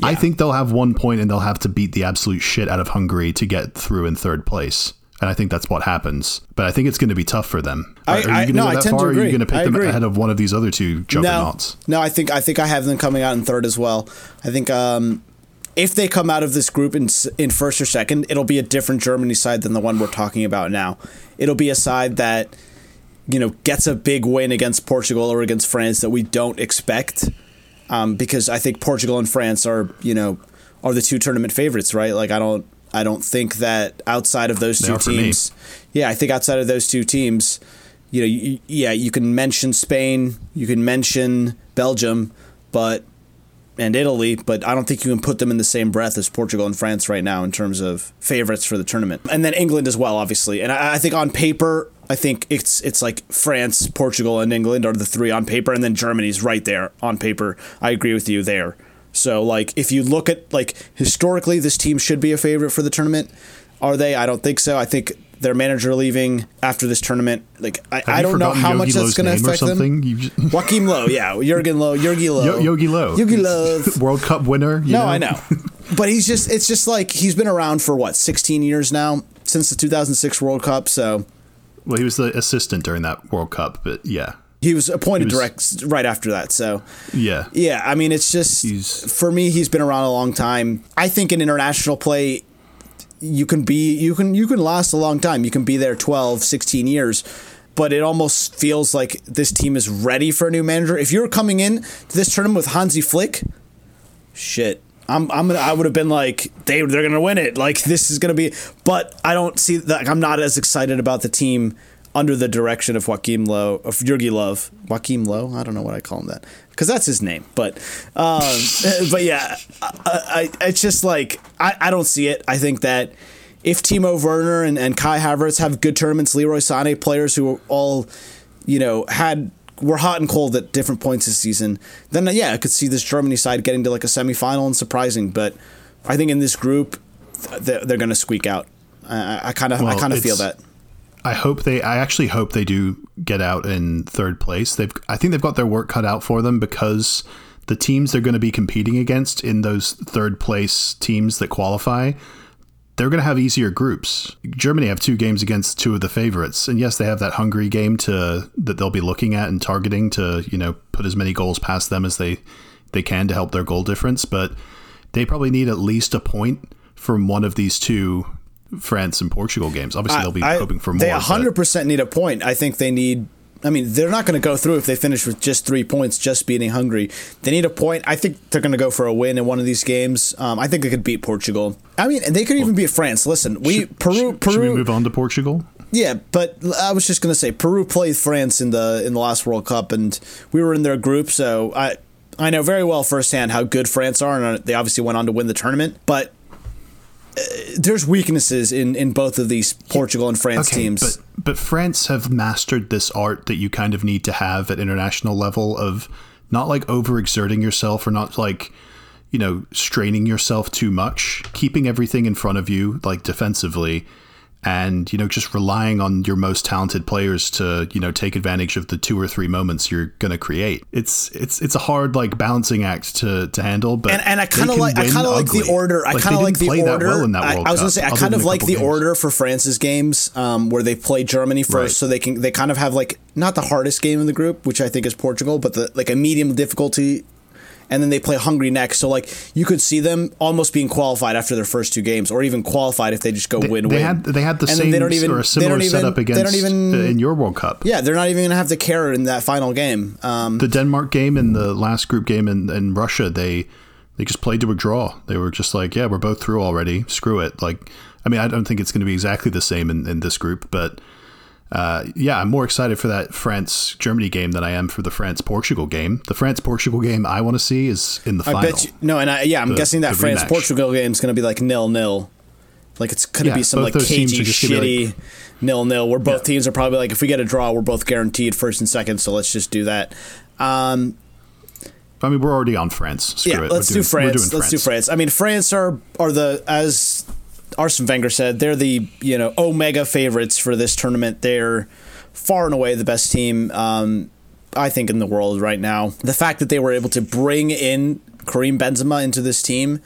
[SPEAKER 3] I think they'll have one point and they'll have to beat the absolute shit out of Hungary to get through in third place. And I think that's what happens. But I think it's going to be tough for them.
[SPEAKER 4] I-
[SPEAKER 3] are you going to
[SPEAKER 4] no,
[SPEAKER 3] go that far? Or are you going to pick
[SPEAKER 4] I
[SPEAKER 3] them
[SPEAKER 4] agree.
[SPEAKER 3] ahead of one of these other two juggernauts?
[SPEAKER 4] No, no, I think I think I have them coming out in third as well. I think um, if they come out of this group in in first or second, it'll be a different Germany side than the one we're talking about now. It'll be a side that you know gets a big win against Portugal or against France that we don't expect, um, because I think Portugal and France are you know are the two tournament favorites, right? Like I don't I don't think that outside of those two teams, yeah, I think outside of those two teams, you know, you, yeah, you can mention Spain, you can mention Belgium, but and Italy, but I don't think you can put them in the same breath as Portugal and France right now in terms of favorites for the tournament. And then England as well, obviously. And I, I think on paper, I think it's it's like France, Portugal, and England are the three on paper, and then Germany's right there on paper. I agree with you there. So like if you look at like historically, this team should be a favorite for the tournament. Are they? I don't think so. I think their manager leaving after this tournament. Like I, I don't know how much
[SPEAKER 3] Yogi
[SPEAKER 4] that's going to affect them.
[SPEAKER 3] just- (laughs)
[SPEAKER 4] Joachim Low, yeah, Jurgen Low, Yogi Low,
[SPEAKER 3] Yo- Yogi Low.
[SPEAKER 4] Yogi Löw.
[SPEAKER 3] World Cup winner. you
[SPEAKER 4] No, I know. (laughs) but he's just it's just like he's been around for what, 16 years now since the 2006 World Cup, so
[SPEAKER 3] Well, he was the assistant during that World Cup, but yeah,
[SPEAKER 4] he was appointed
[SPEAKER 3] He was-
[SPEAKER 4] direct right after that. So,
[SPEAKER 3] yeah.
[SPEAKER 4] yeah, I mean it's just
[SPEAKER 3] He's-
[SPEAKER 4] for me he's been around a long time. I think in international play you can be you can you can last a long time. You can be there 12, 16 years. But it almost feels like this team is ready for a new manager. If you're coming in to this tournament with Hansi Flick, shit. I'm I'm gonna I would have been like they they're gonna win it like this is gonna be but I don't see that I'm not as excited about the team under the direction of Joachim Low, of Jurgi Love, Joachim Low. I don't know what I call him that because that's his name. But, um, (laughs) but yeah, I, I, it's just like I, I don't see it. I think that if Timo Werner and, and Kai Havertz have good tournaments, Leroy Sané players who are all, you know, had were hot and cold at different points this season, then yeah, I could see this Germany side getting to like a semifinal and surprising. But I think in this group, they're, they're going to squeak out. I kind of I kind of feel that.
[SPEAKER 3] I hope they. I actually hope they do get out in third place. They've. I think they've got their work cut out for them because the teams they're going to be competing against in those third place teams that qualify, they're going to have easier groups. Germany have two games against two of the favorites, and yes, they have that Hungary game to that they'll be looking at and targeting to you know put as many goals past them as they they can to help their goal difference. But they probably need at least a point from one of these two France and Portugal games. Obviously, they'll be I, hoping for more.
[SPEAKER 4] They 100% need a point. I think they need. I mean, they're not going to go through if they finish with just three points, just beating Hungary. They need a point. I think they're going to go for a win in one of these games. Um, I think they could beat Portugal. I mean, they could even well, beat France. Listen, we
[SPEAKER 3] should,
[SPEAKER 4] Peru.
[SPEAKER 3] Should,
[SPEAKER 4] Peru.
[SPEAKER 3] Should we move on to Portugal?
[SPEAKER 4] Yeah, but I was just going to say Peru played France in the in the last World Cup, and we were in their group, so I I know very well firsthand how good France are, and they obviously went on to win the tournament. But there's weaknesses in, in both of these Portugal and France okay, teams.
[SPEAKER 3] But but France have mastered this art that you kind of need to have at international level of not like overexerting yourself or not like you know straining yourself too much, keeping everything in front of you like defensively and you know just relying on your most talented players to you know take advantage of the two or three moments you're going to create it's it's it's a hard like balancing act to to handle but
[SPEAKER 4] and, and i kind of like i kind of like the order i kind of like the order well I, I, was going to say i kind of like the games. order for france's games um, where they play germany first right. so they can they kind of have like not the hardest game in the group which i think is portugal but the like a medium difficulty and then they play Hungary next. So like you could see them almost being qualified after their first two games, or even qualified if they just go
[SPEAKER 3] they,
[SPEAKER 4] win
[SPEAKER 3] they
[SPEAKER 4] win.
[SPEAKER 3] Had, they had the and same they don't even, or a similar even, setup against they don't even, in your World Cup.
[SPEAKER 4] Yeah, they're not even going to have to care in that final game.
[SPEAKER 3] Um, the Denmark game and the last group game in, in Russia, they they just played to a draw. They were just like, yeah, we're both through already. Screw it. Like, I mean, I don't think it's going to be exactly the same in, in this group, but uh, yeah, I'm more excited for that France Germany game than I am for the France Portugal game. The France Portugal game I want to see is in the final. I bet you,
[SPEAKER 4] no, and I, yeah, I'm the, guessing that France Portugal game is going to be like nil nil. Like it's going to yeah, be some like cagey, shitty like, nil nil. Where both yeah. teams are probably like, if we get a draw, we're both guaranteed first and second. So let's just do that. Um,
[SPEAKER 3] I mean, we're already on France. Screw
[SPEAKER 4] yeah,
[SPEAKER 3] it.
[SPEAKER 4] let's doing, do France. Let's France. do France. I mean, France are are the as Arsene Wenger said they're the you know omega favorites for this tournament. They're far and away the best team, um, I think, in the world right now. The fact that they were able to bring in Karim Benzema into this team.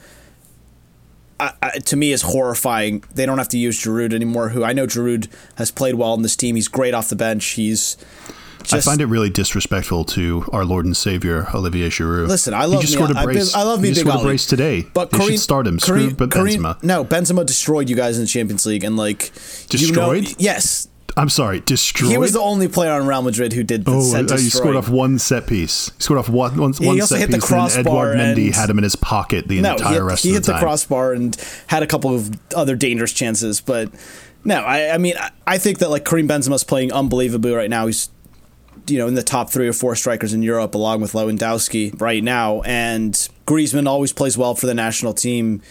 [SPEAKER 4] to me is horrifying. They don't have to use Giroud anymore. Who I know Giroud has played well in this team. He's great off the bench. He's
[SPEAKER 3] just, I find it really disrespectful to our Lord and Savior Olivier Giroud.
[SPEAKER 4] Listen, I love
[SPEAKER 3] he just me, scored a brace. I, I love me. He just scored a brace today. But Karim, should start him. Karim, Screw Karim, Benzema.
[SPEAKER 4] No, Benzema destroyed you guys in the Champions League, and like
[SPEAKER 3] destroyed.
[SPEAKER 4] You know, yes,
[SPEAKER 3] I'm sorry, destroyed.
[SPEAKER 4] He was the only player on Real Madrid who did. Oh, uh,
[SPEAKER 3] he scored off one set piece. He scored off one, one, yeah, one set piece. and Edouard Mendy had him in his pocket the no, entire hit, rest of
[SPEAKER 4] the time. He hit the crossbar and had a couple of other dangerous chances, but no, I, I mean, I, I think that like Karim Benzema's playing unbelievably right now. He's you know in the top three or four strikers in Europe, along with Lewandowski right now, and Griezmann always plays well for the national team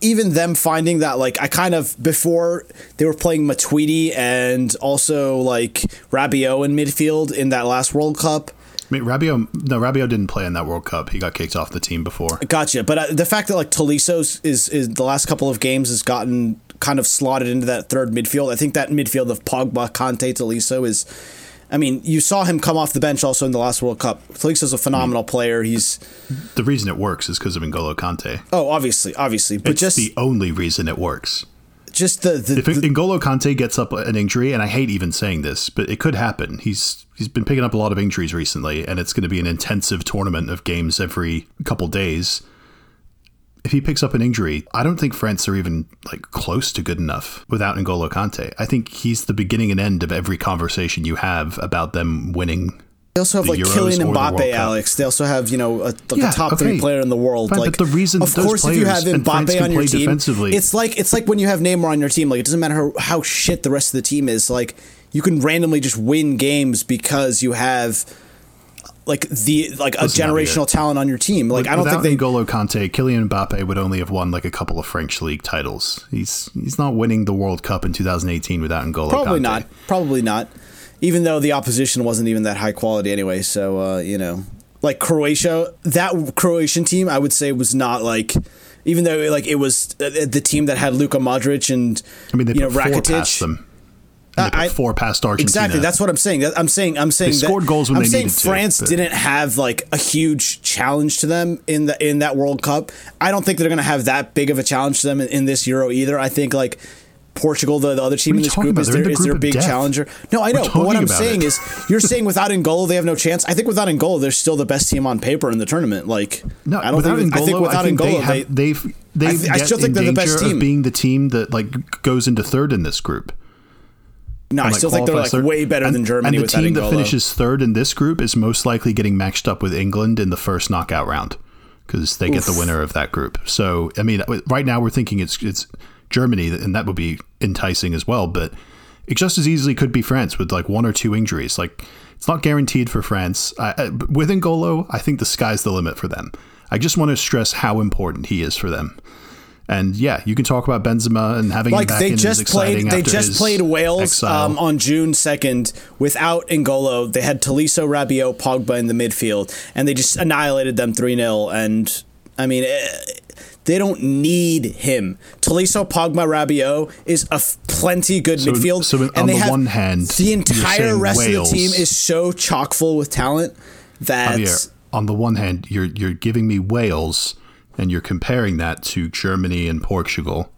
[SPEAKER 4] even them finding that like I kind of before they were playing Matuidi and also like Rabiot in midfield in that last World Cup.
[SPEAKER 3] I mean, Rabiot, no, Rabiot didn't play in that World Cup. He got kicked off the team before.
[SPEAKER 4] Gotcha. But uh, the fact that like Tolisso is is the last couple of games has gotten kind of slotted into that third midfield. I think that midfield of Pogba, Kanté, Tolisso is I mean, you saw him come off the bench also in the last World Cup. Felix is a phenomenal mm-hmm. player. He's
[SPEAKER 3] the reason it works is because of N'Golo Kante.
[SPEAKER 4] Oh, obviously, obviously, but
[SPEAKER 3] it's
[SPEAKER 4] just
[SPEAKER 3] the only reason it works.
[SPEAKER 4] Just the, the
[SPEAKER 3] if
[SPEAKER 4] the,
[SPEAKER 3] N'Golo Kante gets up an injury, and I hate even saying this, but it could happen. He's he's been picking up a lot of injuries recently, and it's going to be an intensive tournament of games every couple days if he picks up an injury, I don't think France are even like close to good enough without N'Golo Kante. I think he's the beginning and end of every conversation you have about them winning.
[SPEAKER 4] They also have like Euros Kylian Mbappe, Alex. They also have you know a, like
[SPEAKER 3] yeah,
[SPEAKER 4] a top
[SPEAKER 3] okay.
[SPEAKER 4] three player in the world.
[SPEAKER 3] Fine,
[SPEAKER 4] like
[SPEAKER 3] the reason, of course, if you have Mbappe on your team,
[SPEAKER 4] it's like it's like when you have Neymar on your team. Like it doesn't matter how, how shit the rest of the team is. Like you can randomly just win games because you have like the like a
[SPEAKER 3] Listen,
[SPEAKER 4] generational talent on your team. Like I don't think they
[SPEAKER 3] N'Golo Kante, Kylian Mbappe would only have won like a couple of French league titles. He's he's not winning the World Cup in 2018 without N'Golo
[SPEAKER 4] probably
[SPEAKER 3] Kante.
[SPEAKER 4] not. Probably not. Even though the opposition wasn't even that high quality anyway, so uh, you know, like Croatia, that Croatian team, I would say was not like. Even though like it was uh, the team that had Luka Modric and
[SPEAKER 3] I mean, they
[SPEAKER 4] you know Rakitic.
[SPEAKER 3] them. They
[SPEAKER 4] I-
[SPEAKER 3] four past Argentina.
[SPEAKER 4] Exactly. That's what I'm saying. I'm saying. I'm saying. that-
[SPEAKER 3] scored goals when
[SPEAKER 4] I'm
[SPEAKER 3] they
[SPEAKER 4] saying
[SPEAKER 3] needed
[SPEAKER 4] France didn't have like a huge challenge to them in the in that World Cup. I don't think they're going to have that big of a challenge to them in, in this Euro either. I think like. Portugal, the, the other team in this group,
[SPEAKER 3] about?
[SPEAKER 4] is their,
[SPEAKER 3] the
[SPEAKER 4] is their big
[SPEAKER 3] death.
[SPEAKER 4] challenger. No, I know, but what I'm saying
[SPEAKER 3] it.
[SPEAKER 4] is, you're saying without N'Golo they have no chance. I think without N'Golo they're still the best team on paper in the tournament. Like,
[SPEAKER 3] No,
[SPEAKER 4] I don't think.
[SPEAKER 3] N'Golo,
[SPEAKER 4] I think without
[SPEAKER 3] they
[SPEAKER 4] N'Golo, they,
[SPEAKER 3] have, they've they
[SPEAKER 4] I th- I still think they're the best team.
[SPEAKER 3] being the team that like goes into third in this group.
[SPEAKER 4] No, I
[SPEAKER 3] like,
[SPEAKER 4] still think they're like
[SPEAKER 3] third.
[SPEAKER 4] way better
[SPEAKER 3] and,
[SPEAKER 4] than Germany
[SPEAKER 3] And the team
[SPEAKER 4] N'Golo.
[SPEAKER 3] that finishes third in this group is most likely getting matched up with England in the first knockout round because they get the winner of that group. So I mean, right now we're thinking it's it's Germany, and that would be enticing as well. But it just as easily could be France with like one or two injuries. Like it's not guaranteed for France. I, I, with N'Golo, I think the sky's the limit for them. I just want to stress how important he is for them. And yeah, you can talk about Benzema and having him
[SPEAKER 4] like they just played they just played Wales um, on June 2nd without N'Golo. They had Tolisso Rabiot Pogba in the midfield and they just annihilated them 3-0 and I mean eh, they don't need him. Tolisso Pogba Rabiot is a f- plenty good
[SPEAKER 3] So-
[SPEAKER 4] midfield
[SPEAKER 3] so on
[SPEAKER 4] and they
[SPEAKER 3] the
[SPEAKER 4] have
[SPEAKER 3] one hand,
[SPEAKER 4] the entire rest
[SPEAKER 3] Wales-
[SPEAKER 4] of the team is so chock full with talent that
[SPEAKER 3] Javier, on the one hand, you're you're giving me Wales, and you're comparing that to Germany and Portugal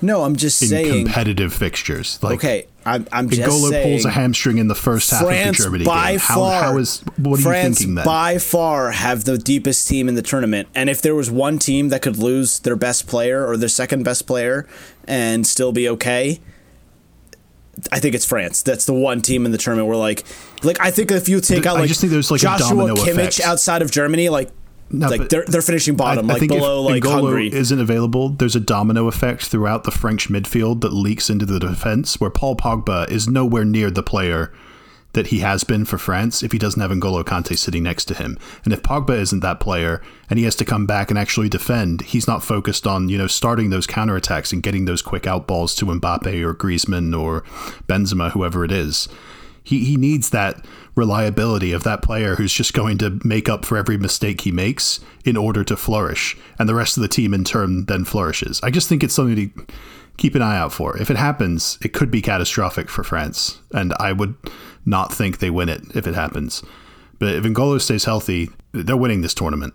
[SPEAKER 4] no I'm just
[SPEAKER 3] in
[SPEAKER 4] saying
[SPEAKER 3] competitive fixtures. Like,
[SPEAKER 4] okay I'm, I'm just
[SPEAKER 3] N'Golo
[SPEAKER 4] saying
[SPEAKER 3] pulls a hamstring in the first half
[SPEAKER 4] France
[SPEAKER 3] of the Germany
[SPEAKER 4] by
[SPEAKER 3] game. How,
[SPEAKER 4] far,
[SPEAKER 3] how is what are
[SPEAKER 4] France
[SPEAKER 3] you thinking then?
[SPEAKER 4] by far have the deepest team in the tournament. And if there was one team that could lose their best player or their second best player and still be okay, I think it's France. That's the one team in the tournament where like, like I think if you take out
[SPEAKER 3] I
[SPEAKER 4] like
[SPEAKER 3] just think there's, like,
[SPEAKER 4] Joshua
[SPEAKER 3] domino
[SPEAKER 4] Kimmich
[SPEAKER 3] effect.
[SPEAKER 4] outside of Germany, like.
[SPEAKER 3] No,
[SPEAKER 4] like they're they're finishing bottom,
[SPEAKER 3] I, I
[SPEAKER 4] like
[SPEAKER 3] think
[SPEAKER 4] below like
[SPEAKER 3] N'Golo
[SPEAKER 4] Hungary.
[SPEAKER 3] isn't available, there's a domino effect throughout the French midfield that leaks into the defense, where Paul Pogba is nowhere near the player that he has been for France if he doesn't have N'Golo Kante sitting next to him. And if Pogba isn't that player and he has to come back and actually defend, he's not focused on, you know, starting those counterattacks and getting those quick out balls to Mbappe or Griezmann or Benzema, whoever it is. He, he needs that reliability of that player who's just going to make up for every mistake he makes in order to flourish. And the rest of the team in turn then flourishes. I just think it's something to keep an eye out for. If it happens, it could be catastrophic for France. And I would not think they win it if it happens. But if N'Golo stays healthy, they're winning this tournament.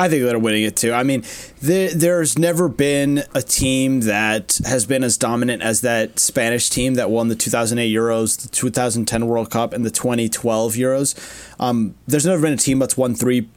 [SPEAKER 4] I think they're winning it too. I mean, there, there's never been a team that has been as dominant as that Spanish team that won the 2008 Euros, the 2010 World Cup, and the 2012 Euros. Um, there's never been a team that's won three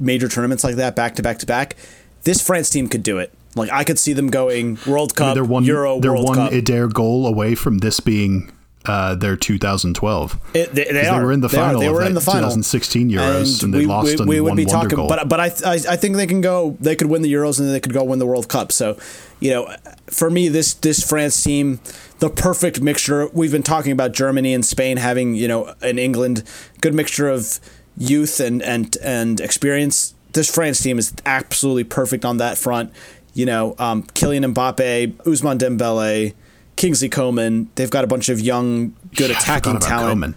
[SPEAKER 4] major tournaments like that back to back to back. This France team could do it. Like I could see them going World Cup,
[SPEAKER 3] they're one,
[SPEAKER 4] Euro,
[SPEAKER 3] they're
[SPEAKER 4] World
[SPEAKER 3] one
[SPEAKER 4] Cup.
[SPEAKER 3] Adair goal away from this being uh, their 2012.
[SPEAKER 4] It, they, they,
[SPEAKER 3] they
[SPEAKER 4] are.
[SPEAKER 3] were in the
[SPEAKER 4] They are.
[SPEAKER 3] final
[SPEAKER 4] They
[SPEAKER 3] of
[SPEAKER 4] were in the final
[SPEAKER 3] 2016 Euros, and they lost on one wonder goal.
[SPEAKER 4] But but I, I I think they can go. They could win the Euros and then they could go win the World Cup. So, you know, for me, this this France team, the perfect mixture. We've been talking about Germany and Spain having you know an England good mixture of youth and and and experience. This France team is absolutely perfect on that front. You know, um, Kylian Mbappe, Ousmane Dembele. Kingsley Coman. They've got a bunch of young, good
[SPEAKER 3] Yeah,
[SPEAKER 4] attacking talent.
[SPEAKER 3] Coman.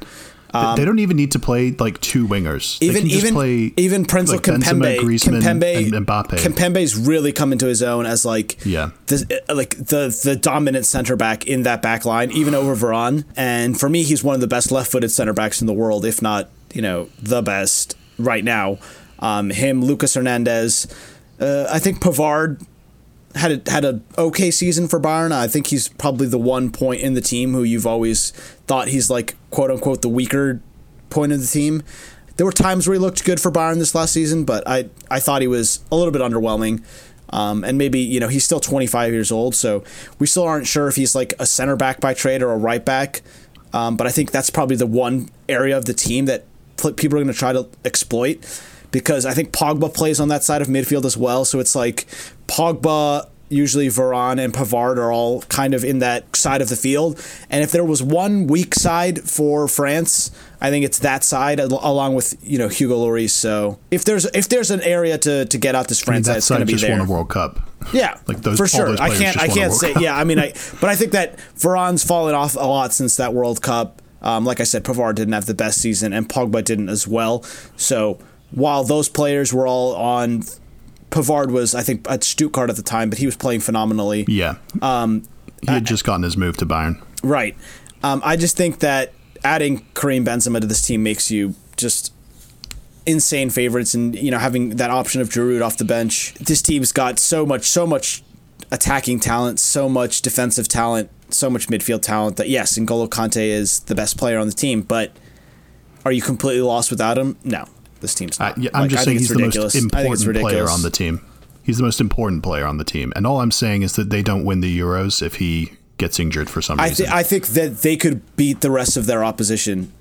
[SPEAKER 3] They- they don't even need to play like two wingers. They
[SPEAKER 4] Even
[SPEAKER 3] can just
[SPEAKER 4] even
[SPEAKER 3] play
[SPEAKER 4] even Prince
[SPEAKER 3] like
[SPEAKER 4] Kimpembe,
[SPEAKER 3] Benzema,
[SPEAKER 4] Kimpembe,
[SPEAKER 3] and Mbappe.
[SPEAKER 4] Kimpembe's really come into his own as like
[SPEAKER 3] Yeah.
[SPEAKER 4] the like the the dominant center back in that back line, even over Varane. And for me, he's one of the best left-footed center backs in the world, if not you know the best right now. Um, him, Lucas Hernandez. Uh, I think Pavard had a, had a okay season for Bayern. I think he's probably the one point in the team who you've always thought he's like quote unquote the weaker point of the team. There were times where he looked good for Bayern this last season, but I I thought he was a little bit underwhelming. Um, and maybe you know he's still 25 years old, so we still aren't sure if he's like a center back by trade or a right back. Um, but I think that's probably the one area of the team that people are going to try to exploit because I think Pogba plays on that side of midfield as well. So it's like Pogba usually Varane and Pavard are all kind of in that side of the field. And if there was one weak side for France, I think it's that side along with you know Hugo Lloris. So if there's if there's an area to, to get out this
[SPEAKER 3] I mean,
[SPEAKER 4] France,
[SPEAKER 3] that
[SPEAKER 4] it's going to
[SPEAKER 3] side
[SPEAKER 4] be
[SPEAKER 3] just
[SPEAKER 4] there.
[SPEAKER 3] won a World Cup.
[SPEAKER 4] Yeah, (laughs)
[SPEAKER 3] Like those-
[SPEAKER 4] for sure.
[SPEAKER 3] those
[SPEAKER 4] I can't. I can't say.
[SPEAKER 3] Cup.
[SPEAKER 4] Yeah, I mean, I. But I think that Varane's fallen off a lot since that World Cup. Um, like I said, Pavard didn't have the best season, and Pogba didn't as well. So while those players were all on, Pavard was, I think, at Stuttgart at the time, but he was playing phenomenally.
[SPEAKER 3] Yeah. Um, he had just gotten his move to Bayern.
[SPEAKER 4] Right. Um, I just think that adding Karim Benzema to this team makes you just insane favorites, and you know having that option of Giroud off the bench. This team's got so much, so much attacking talent, so much defensive talent, so much midfield talent that yes, N'Golo Kante is the best player on the team, but are you completely lost without him? No, this team's
[SPEAKER 3] I,
[SPEAKER 4] not.
[SPEAKER 3] yeah, I'm
[SPEAKER 4] Like,
[SPEAKER 3] just saying he's
[SPEAKER 4] it's
[SPEAKER 3] the most
[SPEAKER 4] ridiculous. I
[SPEAKER 3] important player on the team. He's the most important player on the team. And all I'm saying is that they don't win the Euros if he gets injured for some
[SPEAKER 4] I,
[SPEAKER 3] reason.
[SPEAKER 4] th- I think that they could beat the rest of their opposition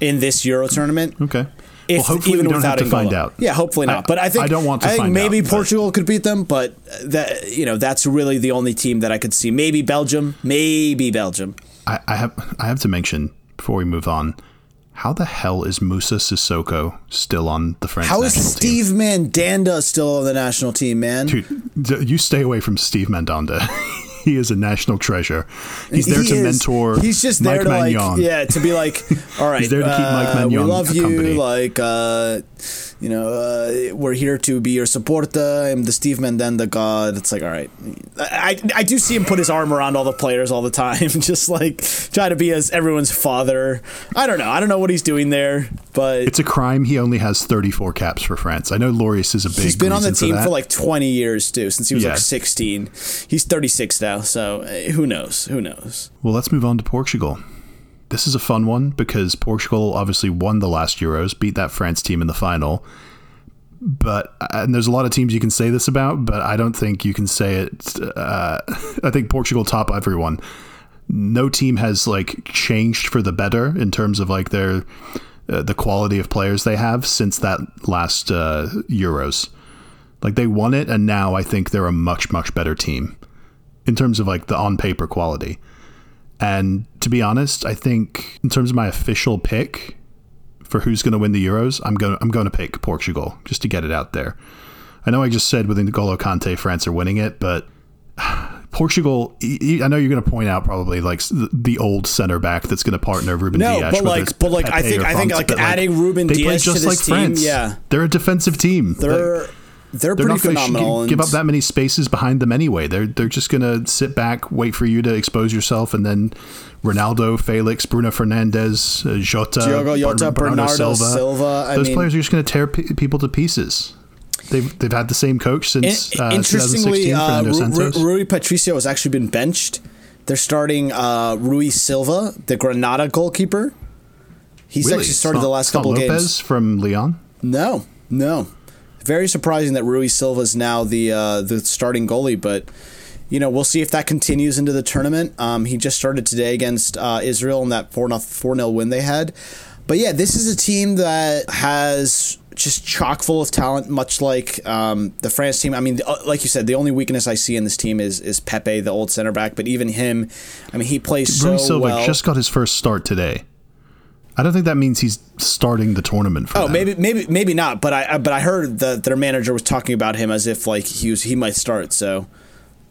[SPEAKER 4] in this Euro tournament.
[SPEAKER 3] okay.
[SPEAKER 4] If,
[SPEAKER 3] well, hopefully
[SPEAKER 4] even
[SPEAKER 3] we don't have
[SPEAKER 4] without
[SPEAKER 3] to find out.
[SPEAKER 4] Yeah, hopefully not. but I think
[SPEAKER 3] I don't want to
[SPEAKER 4] I think
[SPEAKER 3] find
[SPEAKER 4] maybe
[SPEAKER 3] out, but-
[SPEAKER 4] Portugal could beat them, but that you know that's really the only team that I could see. Maybe Belgium, maybe Belgium.
[SPEAKER 3] I, I have I have to mention before we move on, how the hell is Moussa Sissoko still on the French
[SPEAKER 4] How is
[SPEAKER 3] national team?
[SPEAKER 4] How is Steve Mandanda still on the national team, man?
[SPEAKER 3] Dude, you stay away from Steve Mandanda. (laughs) (laughs) he is a national treasure. He's there
[SPEAKER 4] He
[SPEAKER 3] to
[SPEAKER 4] is-
[SPEAKER 3] mentor.
[SPEAKER 4] He's just
[SPEAKER 3] Mike
[SPEAKER 4] there to
[SPEAKER 3] Maignan.
[SPEAKER 4] like, yeah, to be like, (laughs) all right, he's
[SPEAKER 3] there to keep Mike
[SPEAKER 4] uh, we
[SPEAKER 3] Maignan
[SPEAKER 4] love you,
[SPEAKER 3] company.
[SPEAKER 4] like, uh, you know, uh, we're here to be your supporter. I'm the Steve Mandanda god. It's like, all right, I, I do see him put his arm around all the players all the time, (laughs) just like try to be as everyone's father. I don't know, I don't know what he's doing there, but
[SPEAKER 3] It's a crime. He only has 34 caps for France. I know Lloris is a big.
[SPEAKER 4] He's been on the team
[SPEAKER 3] that.
[SPEAKER 4] for like 20 years too, since he was
[SPEAKER 3] Yeah.
[SPEAKER 4] like 16. He's 36 now, so uh, who knows? Who knows?
[SPEAKER 3] Well, let's move on to Portugal. This is a fun one because Portugal obviously won the last Euros, beat that France team in the final. But and there's a lot of teams you can say this about, but I don't think you can say it. Uh, (laughs) I think Portugal top everyone. No team has like changed for the better in terms of like their uh, the quality of players they have since that last uh, Euros. Like they won it, and now I think they're a much much better team in terms of like the on paper quality. And to be honest, I think in terms of my official pick for who's going to win the Euros, I'm going I'm going to pick Portugal just to get it out there. I know I just said with N'Golo Kante, France are winning it, but (sighs) Portugal. I know you're going to point out probably like the old center back that's going to partner Ruben
[SPEAKER 4] No,
[SPEAKER 3] Dias.
[SPEAKER 4] but like- but like, I think- I think, like, adding Ruben
[SPEAKER 3] they play
[SPEAKER 4] Dias to
[SPEAKER 3] just
[SPEAKER 4] this
[SPEAKER 3] like
[SPEAKER 4] team,
[SPEAKER 3] France.
[SPEAKER 4] yeah.
[SPEAKER 3] they're a defensive team.
[SPEAKER 4] They're
[SPEAKER 3] Like,
[SPEAKER 4] they're,
[SPEAKER 3] they're
[SPEAKER 4] pretty
[SPEAKER 3] not going
[SPEAKER 4] phenomenal.
[SPEAKER 3] to give up that many spaces behind them anyway. They're they're just going to sit back, wait for you to expose yourself, and then Ronaldo, Felix, Bruno Fernandes, uh, Jota,
[SPEAKER 4] Diogo Jota,
[SPEAKER 3] Bern-
[SPEAKER 4] Bernardo Silva, I
[SPEAKER 3] Those
[SPEAKER 4] mean-
[SPEAKER 3] players are just going to tear pe- people to pieces. They've they've had the same coach since
[SPEAKER 4] In-
[SPEAKER 3] uh,
[SPEAKER 4] interestingly,
[SPEAKER 3] 2016.
[SPEAKER 4] uh, Ru- Ru- Rui Patricio has actually been benched. They're starting uh, Rui Silva, the Granada goalkeeper. He's
[SPEAKER 3] Really?
[SPEAKER 4] actually started
[SPEAKER 3] It's
[SPEAKER 4] the last
[SPEAKER 3] not
[SPEAKER 4] couple
[SPEAKER 3] Lopes
[SPEAKER 4] games.
[SPEAKER 3] from Leon.
[SPEAKER 4] No, no. Very surprising that Rui Silva is now the uh, the starting goalie, but you know we'll see if that continues into the tournament. Um, he just started today against uh, Israel in that four 4 0 win they had. But yeah, this is a team that has just chock full of talent, much like um, the France team. I mean, uh, like you said, the only weakness I see in this team is is Pepe, the old center back. But even him, I mean, he plays so
[SPEAKER 3] Rui Silva
[SPEAKER 4] well.
[SPEAKER 3] just got his first start today. I don't think that means he's starting the tournament for
[SPEAKER 4] Oh,
[SPEAKER 3] them.
[SPEAKER 4] maybe, maybe, maybe not. But I, but I heard that their manager was talking about him as if like he was he might start. So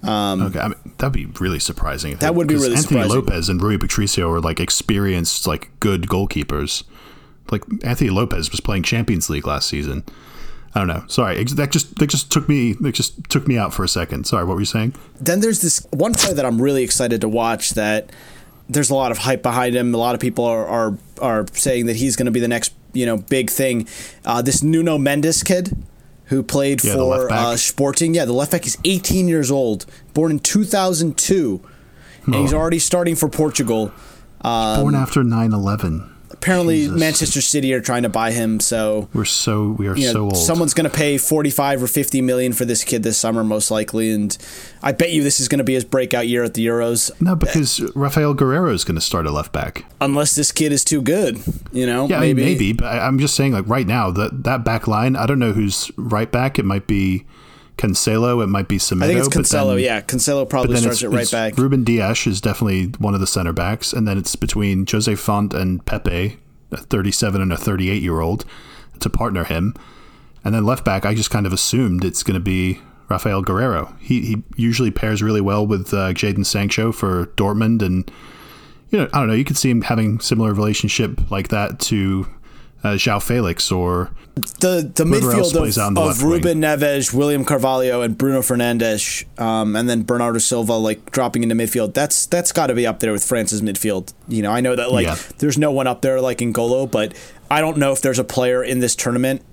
[SPEAKER 4] um,
[SPEAKER 3] Okay, I mean, that'd be really surprising. if
[SPEAKER 4] That would be really.
[SPEAKER 3] Anthony
[SPEAKER 4] surprising.
[SPEAKER 3] Lopes and Rui Patricio are like experienced, like good goalkeepers. Like Anthony Lopes was playing Champions League last season. I don't know. Sorry, that just that just took me that just took me out for a second. Sorry, what were you saying?
[SPEAKER 4] then there's this one player that I'm really excited to watch. That there's a lot of hype behind him. A lot of people are are, are saying that he's going to be the next you know big thing. Uh, this Nuno Mendes kid. Who played
[SPEAKER 3] Yeah,
[SPEAKER 4] for uh, Sporting? Yeah, the left back is 18 years old, born in 2002, and he's
[SPEAKER 3] Oh.
[SPEAKER 4] already starting for Portugal. Um,
[SPEAKER 3] Born after 9-11.
[SPEAKER 4] Apparently,
[SPEAKER 3] Jesus.
[SPEAKER 4] Manchester City are trying to buy him. So
[SPEAKER 3] We're so we are
[SPEAKER 4] you know,
[SPEAKER 3] so old.
[SPEAKER 4] someone's going to pay 45 or 50 million for this kid this summer most likely and i bet you this is going to be his breakout year at the euros
[SPEAKER 3] no, because Rafael Guerreiro is going to start at left back.
[SPEAKER 4] unless this kid is too good you know
[SPEAKER 3] Yeah, maybe. I mean, maybe, but I, I'm just saying, like right now, that that back line, I don't know who's right back. It might be Cancelo, it might be Semedo.
[SPEAKER 4] I think it's Cancelo.
[SPEAKER 3] then-
[SPEAKER 4] yeah, Cancelo probably starts it right back.
[SPEAKER 3] Ruben Dias is definitely one of the center backs, and then it's between Jose Fonte and Pepe, a 37 and a 38 year old, to partner him. And then left back, I just kind of assumed it's going to be Rafael Guerreiro. He he usually pairs really well with uh, Jadon Sancho for Dortmund, and you know I don't know. You could see him having similar relationship like that to uh, João Felix or
[SPEAKER 4] the the midfield
[SPEAKER 3] plays out on
[SPEAKER 4] of,
[SPEAKER 3] the
[SPEAKER 4] of
[SPEAKER 3] wing.
[SPEAKER 4] Ruben Neves, William Carvalho, and Bruno Fernandes, um, and then Bernardo Silva like dropping into midfield. That's that's got to be up there with France's midfield. You know, I know that like
[SPEAKER 3] Yeah.
[SPEAKER 4] there's no one up there like N'Golo, but I don't know if there's a player in this tournament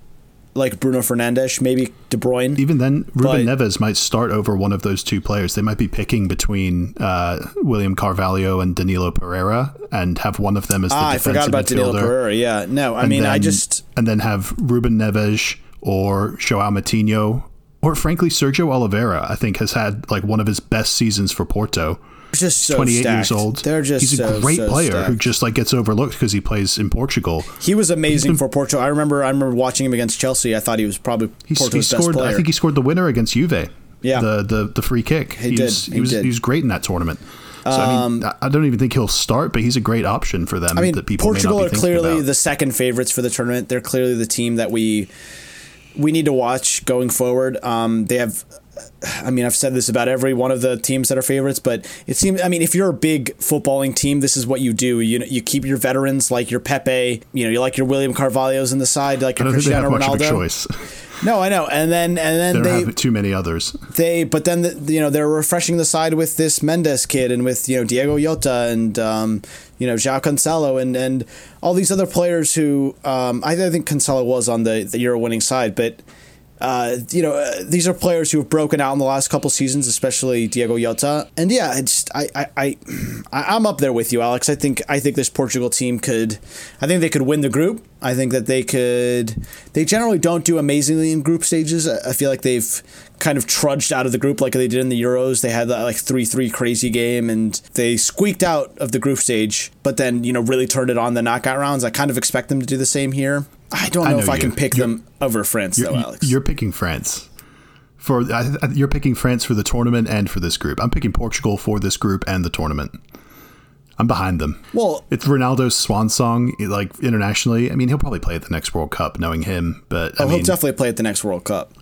[SPEAKER 4] like Bruno Fernandes, maybe De Bruyne.
[SPEAKER 3] even then, Ruben
[SPEAKER 4] But-
[SPEAKER 3] Neves might start over one of those two players. They might be picking between uh, William Carvalho and Danilo Pereira, and have one of them as the
[SPEAKER 4] Ah, I
[SPEAKER 3] defensive
[SPEAKER 4] forgot about Danilo
[SPEAKER 3] midfielder.
[SPEAKER 4] Pereira. Yeah, no, I
[SPEAKER 3] and
[SPEAKER 4] mean, I
[SPEAKER 3] then-
[SPEAKER 4] just
[SPEAKER 3] and then have Ruben Neves or Joao Moutinho or frankly Sergio Oliveira. I think has had like one of his best seasons for Porto.
[SPEAKER 4] Just so
[SPEAKER 3] 28
[SPEAKER 4] stacked.
[SPEAKER 3] years old.
[SPEAKER 4] They're just
[SPEAKER 3] he's a great
[SPEAKER 4] so
[SPEAKER 3] player who just like gets overlooked because he plays in Portugal.
[SPEAKER 4] He was amazing for Portugal. I remember I remember watching him against Chelsea. I thought he was probably Porto's
[SPEAKER 3] he
[SPEAKER 4] best
[SPEAKER 3] scored.
[SPEAKER 4] player.
[SPEAKER 3] I think he scored the winner against Juve.
[SPEAKER 4] Yeah.
[SPEAKER 3] the the the free kick.
[SPEAKER 4] He
[SPEAKER 3] He,
[SPEAKER 4] did.
[SPEAKER 3] was,
[SPEAKER 4] He
[SPEAKER 3] he was
[SPEAKER 4] did. Um,
[SPEAKER 3] he was great in that tournament. So I mean, I- I don't even think he'll start, but he's a great option for them.
[SPEAKER 4] I mean,
[SPEAKER 3] that people may
[SPEAKER 4] Portugal are clearly
[SPEAKER 3] about.
[SPEAKER 4] the second favorites for the tournament. They're clearly the team that we we need to watch going forward. Um, they have. I mean, I've said this about every one of the teams that are favorites, but it seems. I mean, if you're a big footballing team, this is what you do. You you keep your veterans like your Pepe. You know, you like your William Carvalho's in the side, like your
[SPEAKER 3] don't think they have
[SPEAKER 4] Cristiano
[SPEAKER 3] much of a
[SPEAKER 4] Ronaldo.
[SPEAKER 3] choice.
[SPEAKER 4] No, I know. And then and
[SPEAKER 3] They
[SPEAKER 4] then they
[SPEAKER 3] have too many others.
[SPEAKER 4] they but then the, you know they're refreshing the side with this Mendes kid and with you know Diogo Jota and um, you know João Cancelo and and all these other players who um, I, I think Cancelo was on the the Euro winning side, but. Uh, you know, uh, these are players who have broken out in the last couple seasons, especially Diogo Jota. And yeah, I just I, I, I I'm up there with you, Alex. I think I think this Portugal team could, I think they could win the group. I think that they could. They generally don't do amazingly in group stages. I I feel like they've kind of trudged out of the group like they did in the Euros. They had that like three three crazy game and they squeaked out of the group stage, but then you know really turned it on the knockout rounds. I kind of expect them to do the same here. I don't
[SPEAKER 3] I
[SPEAKER 4] know,
[SPEAKER 3] know
[SPEAKER 4] if I can pick
[SPEAKER 3] You're-
[SPEAKER 4] them over France though, Alex.
[SPEAKER 3] you're picking France for I, I- you're picking France for the tournament and for this group. I'm picking Portugal for this group and the tournament. I'm behind them.
[SPEAKER 4] Well-
[SPEAKER 3] it's Ronaldo's swan song, like internationally. I mean, he'll probably play at the next World Cup, knowing him. But I
[SPEAKER 4] oh,
[SPEAKER 3] mean,
[SPEAKER 4] he'll definitely play at the next World Cup.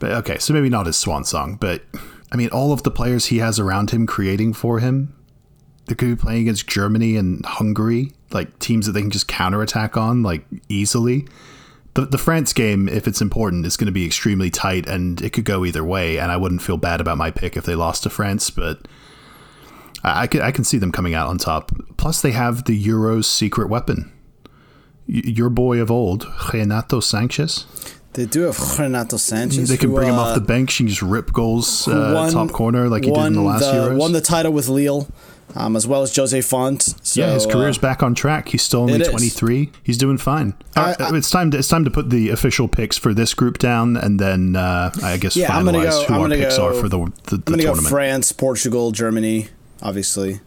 [SPEAKER 3] But okay, so maybe not his swan song, but I mean, all of the players he has around him creating for him, they could be playing against Germany and Hungary, like teams that they can just counterattack on, like easily. The, the France game, if it's important, is going to be extremely tight and it could go either way. And I wouldn't feel bad about my pick if they lost to France, but I, I, can, I can see them coming out on top. Plus, they have the Euros secret weapon. Y- Your boy of old, Renato Sanches.
[SPEAKER 4] They do have Renato Sanches.
[SPEAKER 3] They can
[SPEAKER 4] who,
[SPEAKER 3] bring him
[SPEAKER 4] uh,
[SPEAKER 3] off the bench and just rip goals uh,
[SPEAKER 4] won-
[SPEAKER 3] top corner like he did in the last Euros.
[SPEAKER 4] Won the title with Lille, um, as well as Jose Fonte. So,
[SPEAKER 3] yeah, his
[SPEAKER 4] uh,
[SPEAKER 3] career's back on track. He's still only
[SPEAKER 4] it is.
[SPEAKER 3] 23. He's doing fine.
[SPEAKER 4] I-
[SPEAKER 3] Uh, it's time. To, it's time to put the official picks for this group down, and then uh, I guess
[SPEAKER 4] Yeah,
[SPEAKER 3] finalize
[SPEAKER 4] I'm gonna go.
[SPEAKER 3] who
[SPEAKER 4] I'm
[SPEAKER 3] our picks
[SPEAKER 4] go,
[SPEAKER 3] are for the the, the
[SPEAKER 4] I'm gonna go
[SPEAKER 3] tournament.
[SPEAKER 4] France, Portugal, Germany, obviously.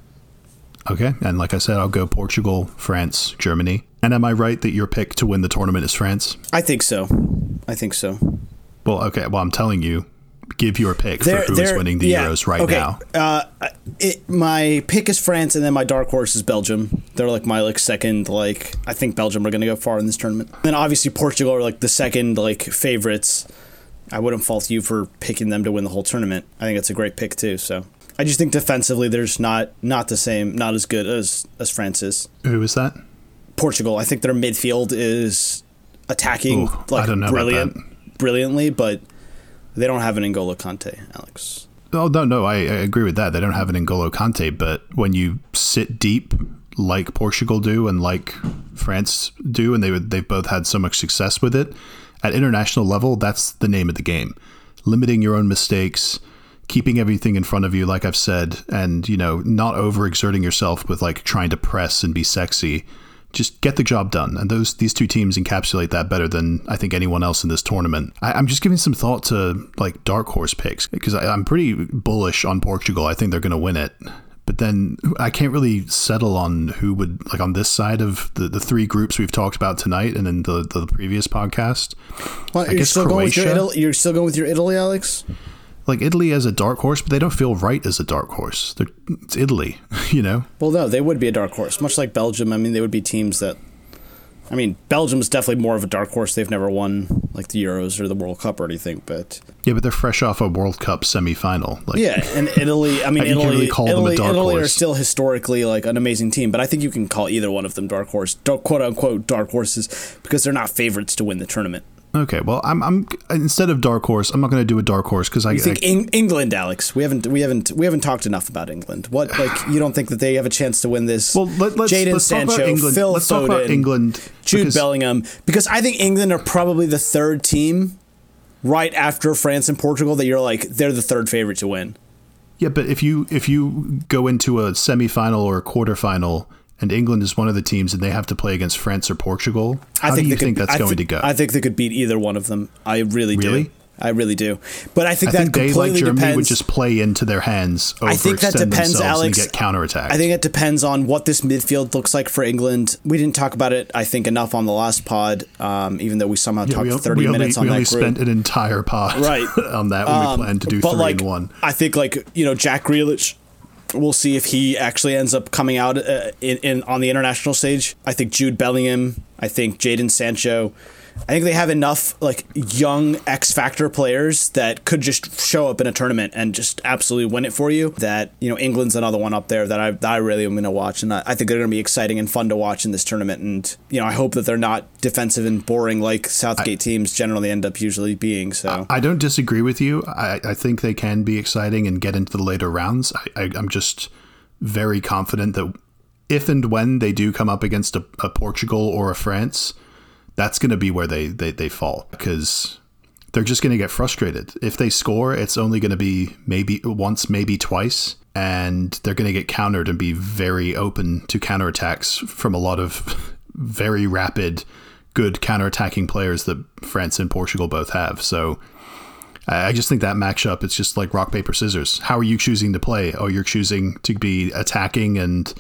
[SPEAKER 3] okay, and like I said, I'll go Portugal, France, Germany. And am I right that your pick to win the tournament is France?
[SPEAKER 4] I think so. I think so.
[SPEAKER 3] Well, okay. Well, I'm telling you, give your pick for who is winning the
[SPEAKER 4] yeah,
[SPEAKER 3] Euros right
[SPEAKER 4] okay.
[SPEAKER 3] now.
[SPEAKER 4] Uh, it, my pick is France, and then my dark horse is Belgium. They're like my like second like. I think Belgium are going to go far in this tournament. then obviously Portugal are like the second like favorites. I wouldn't fault you for picking them to win the whole tournament. I think it's a great pick too. So I just think defensively, there's not not the same, not as good as as France is.
[SPEAKER 3] Who is that?
[SPEAKER 4] Portugal. I think their midfield is attacking
[SPEAKER 3] Ooh, I
[SPEAKER 4] like
[SPEAKER 3] don't know about
[SPEAKER 4] brilliant, brilliantly, but they don't have an N'Golo Kante, Alex.
[SPEAKER 3] Oh no, no, I, I agree with that. They don't have an N'Golo Kante, but when you sit deep like Portugal do and like France do, and they they've both had so much success with it at international level, that's the name of the game. Limiting your own mistakes, keeping everything in front of you, like I've said, and you know, not overexerting yourself with like trying to press and be sexy. Just get the job done, and those these two teams encapsulate that better than I think anyone else in this tournament. I, I'm just giving some thought to like dark horse picks because I'm pretty bullish on Portugal. I think they're going to win it, But then I can't really settle on who would like on this side of the, the three groups we've talked about tonight and in the, the previous podcast.
[SPEAKER 4] Well,
[SPEAKER 3] I
[SPEAKER 4] you're
[SPEAKER 3] guess
[SPEAKER 4] still going with your Italy, you're still going with your Italy, Alex.
[SPEAKER 3] Like Italy as a dark horse, but they don't feel right as a dark horse. They're, it's Italy, (laughs) you know.
[SPEAKER 4] Well, no, they would be a dark horse, much like Belgium. I mean, they would be teams that. I mean, Belgium is definitely more of a dark horse. They've never won like the Euros or the World Cup or anything, but
[SPEAKER 3] Yeah, but they're fresh off a World Cup semifinal. Like,
[SPEAKER 4] yeah, and Italy. I mean, (laughs) Italy,
[SPEAKER 3] really call them a
[SPEAKER 4] Italy,
[SPEAKER 3] dark
[SPEAKER 4] Italy are still historically like an amazing team, but I think you can call either one of them dark horse, dark, quote unquote dark horses, because they're not favorites to win the tournament.
[SPEAKER 3] Okay, well, I'm, I'm instead of dark horse, I'm not going to do a dark horse because I,
[SPEAKER 4] You think
[SPEAKER 3] I-
[SPEAKER 4] Eng- England, Alex? We haven't, we haven't, we haven't talked enough about England. What, (sighs) like, you don't think that they have a chance to win this?
[SPEAKER 3] well let, let's
[SPEAKER 4] Jadon
[SPEAKER 3] let's talk about England.
[SPEAKER 4] Phil
[SPEAKER 3] let's
[SPEAKER 4] Foden,
[SPEAKER 3] talk about England.
[SPEAKER 4] Jude
[SPEAKER 3] because-
[SPEAKER 4] Bellingham, because I think England are probably the third team, right after France and Portugal. That you're like they're the third favorite to win.
[SPEAKER 3] Yeah, but if you if you go into a semifinal or a quarterfinal and England is one of the teams and they have to play against France or Portugal, how do you
[SPEAKER 4] they
[SPEAKER 3] think
[SPEAKER 4] could,
[SPEAKER 3] that's
[SPEAKER 4] I
[SPEAKER 3] going to go?
[SPEAKER 4] I think they could beat either one of them. I really,
[SPEAKER 3] Really?
[SPEAKER 4] do. I really do. But I think
[SPEAKER 3] I
[SPEAKER 4] that
[SPEAKER 3] think they, like
[SPEAKER 4] completely
[SPEAKER 3] Germany,
[SPEAKER 4] depends.
[SPEAKER 3] would just play into their hands,
[SPEAKER 4] I think that depends, Alex.
[SPEAKER 3] and get counterattacked.
[SPEAKER 4] I think it depends on what this midfield looks like for England. We didn't talk about it, I think, enough on the last pod, um, even though we somehow
[SPEAKER 3] Yeah,
[SPEAKER 4] talked
[SPEAKER 3] we,
[SPEAKER 4] 30
[SPEAKER 3] we only,
[SPEAKER 4] minutes on
[SPEAKER 3] we
[SPEAKER 4] that
[SPEAKER 3] only
[SPEAKER 4] group.
[SPEAKER 3] spent an entire pod
[SPEAKER 4] Right. (laughs)
[SPEAKER 3] on that when
[SPEAKER 4] Um,
[SPEAKER 3] we planned to do three
[SPEAKER 4] like,
[SPEAKER 3] and one.
[SPEAKER 4] I think like you know Jack Grealish. We'll see if he actually ends up coming out uh, in, in on the international stage. I think Jude Bellingham. I think Jadon Sancho. I think they have enough like young X factor players that could just show up in a tournament and just absolutely win it for you. That you know England's another one up there that I that I really am going to watch, and I, I think they're going to be exciting and fun to watch in this tournament. And you know I hope that they're not defensive and boring like Southgate teams generally end up usually being. So
[SPEAKER 3] I don't disagree with you. I, I think they can be exciting and get into the later rounds. I, I, I'm just very confident that if and when they do come up against a, a Portugal or a France, that's going to be where they, they, they fall because they're just going to get frustrated. If they score, it's only going to be maybe once, maybe twice, and they're going to get countered and be very open to counterattacks from a lot of (laughs) very rapid, good counterattacking players that France and Portugal both have. So I just think that matchup, it's just like rock paper scissors. How are you choosing to play? Oh, you're choosing to be attacking and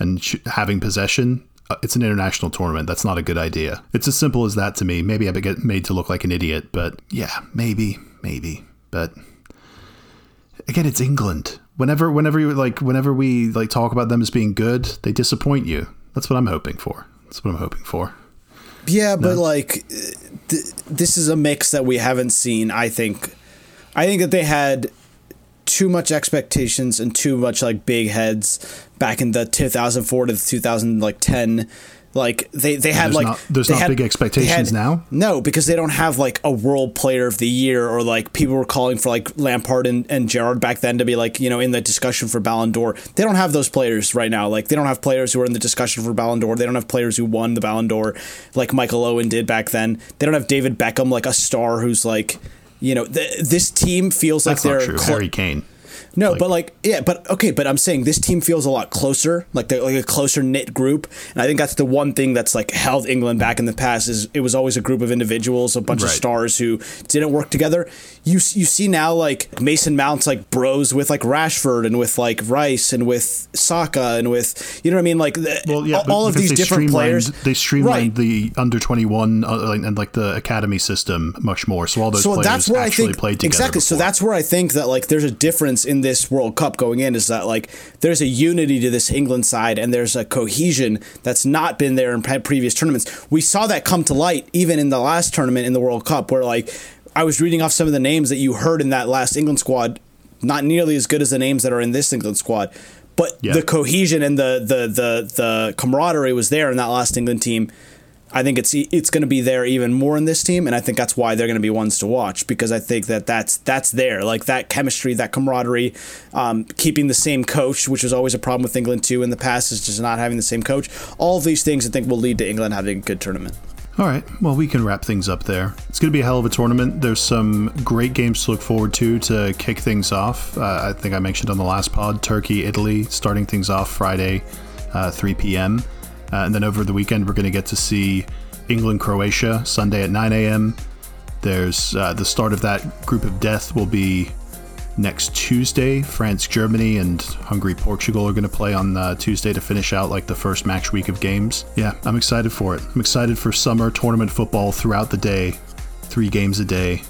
[SPEAKER 3] and ch- having possession. Uh, It's an international tournament. That's not a good idea. It's as simple as that to me. Maybe I get made to look like an idiot, but yeah, maybe, maybe. But again, it's England. Whenever, whenever you like, whenever we like talk about them as being good, they disappoint you. That's what I'm hoping for. That's what I'm hoping for.
[SPEAKER 4] Yeah, but like th- this is a mix that we haven't seen. I think, I think that they had too much expectations and too much like big heads back in the 2004 to 2010. Like they they had
[SPEAKER 3] there's
[SPEAKER 4] like
[SPEAKER 3] not- there's not
[SPEAKER 4] had-
[SPEAKER 3] big expectations
[SPEAKER 4] had-
[SPEAKER 3] now?
[SPEAKER 4] No, because they don't have like a world player of the year or like people were calling for like Lampard and, and Gerrard back then to be like, you know, in the discussion for Ballon d'Or. They don't have those players right now. Like they don't have players who are in the discussion for Ballon d'Or. They don't have players who won the Ballon d'Or like Michael Owen did back then. They don't have David Beckham like a star who's like, you know, th- this team feels
[SPEAKER 3] That's
[SPEAKER 4] like they're
[SPEAKER 3] true.
[SPEAKER 4] clo-
[SPEAKER 3] Harry Kane.
[SPEAKER 4] No, but like yeah, but okay, but I'm saying this team feels a lot closer, like they're like a closer knit group, and I think that's the one thing that's like held England back in the past is it was always a group of individuals, a bunch of stars who didn't work together. You you see now like Mason Mount's like bros with like Rashford and with like Rice and with Saka and with you know what I mean, like the,
[SPEAKER 3] Well, yeah,
[SPEAKER 4] all of these different players.
[SPEAKER 3] They streamlined
[SPEAKER 4] Right.
[SPEAKER 3] the under twenty one uh, and like the academy system much more. So all those
[SPEAKER 4] so
[SPEAKER 3] players
[SPEAKER 4] that's where I think
[SPEAKER 3] played together.
[SPEAKER 4] exactly. So that's where I think that like there's a difference in this World Cup going in is that like there's a unity to this England side and there's a cohesion that's not been there in previous tournaments. We saw that come to light even in the last tournament in the World Cup where like I was reading off some of the names that you heard in that last England squad, not nearly as good as the names that are in this England squad. But
[SPEAKER 3] Yeah.
[SPEAKER 4] the cohesion and the, the the the camaraderie was there in that last England team. I think it's it's going to be there even more in this team, and I think that's why they're going to be ones to watch because I think that that's that's there, like that chemistry, that camaraderie, um, keeping the same coach, which was always a problem with England too in the past, is just not having the same coach. All of these things I think will lead to England having a good tournament.
[SPEAKER 3] All right. Well, we can wrap things up there. It's going to be a hell of a tournament. There's some great games to look forward to to kick things off. Uh, I think I mentioned on the last pod Turkey, Italy, starting things off Friday, uh, 3 p.m. Uh, and then over the weekend, we're going to get to see England, Croatia, Sunday at 9 a.m. There's uh, the start of that group of death will be next Tuesday. France, Germany, and Hungary, Portugal are going to play on uh, Tuesday to finish out like the first match week of games. Yeah, I'm excited for it. I'm excited for summer tournament football throughout the day, three games a day.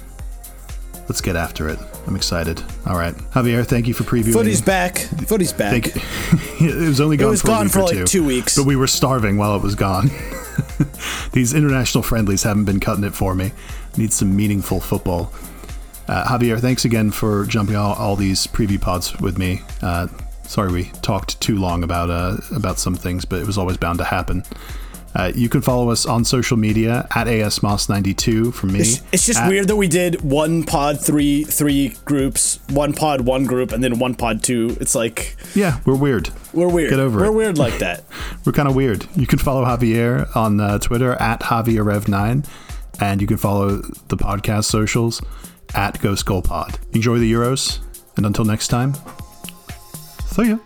[SPEAKER 3] Let's get after it. I'm excited. All right, Javier, thank you for previewing.
[SPEAKER 4] Footy's back. Footy's back.
[SPEAKER 3] Thank, (laughs) it was only gone
[SPEAKER 4] was
[SPEAKER 3] for,
[SPEAKER 4] gone for like
[SPEAKER 3] two,
[SPEAKER 4] two weeks.
[SPEAKER 3] but we were starving while it was gone. (laughs) These international friendlies haven't been cutting it for me. Need some meaningful football. Uh, Javier, thanks again for jumping all, all these preview pods with me. Uh, sorry we talked too long about uh, about some things, but it was always bound to happen. Uh, you can follow us on social media at asmos92 for me.
[SPEAKER 4] It's, it's just
[SPEAKER 3] At-
[SPEAKER 4] weird that we did one pod, three three groups, one pod, one group, and then one pod two. It's like
[SPEAKER 3] Yeah, we're weird.
[SPEAKER 4] we're weird.
[SPEAKER 3] Get over
[SPEAKER 4] we're
[SPEAKER 3] it.
[SPEAKER 4] weird like (laughs) that.
[SPEAKER 3] We're kind of weird. You can follow Javier on uh, Twitter at JavierRev9, and you can follow the podcast socials at Ghost Goal Pod. Enjoy the Euros, and until next time, see ya.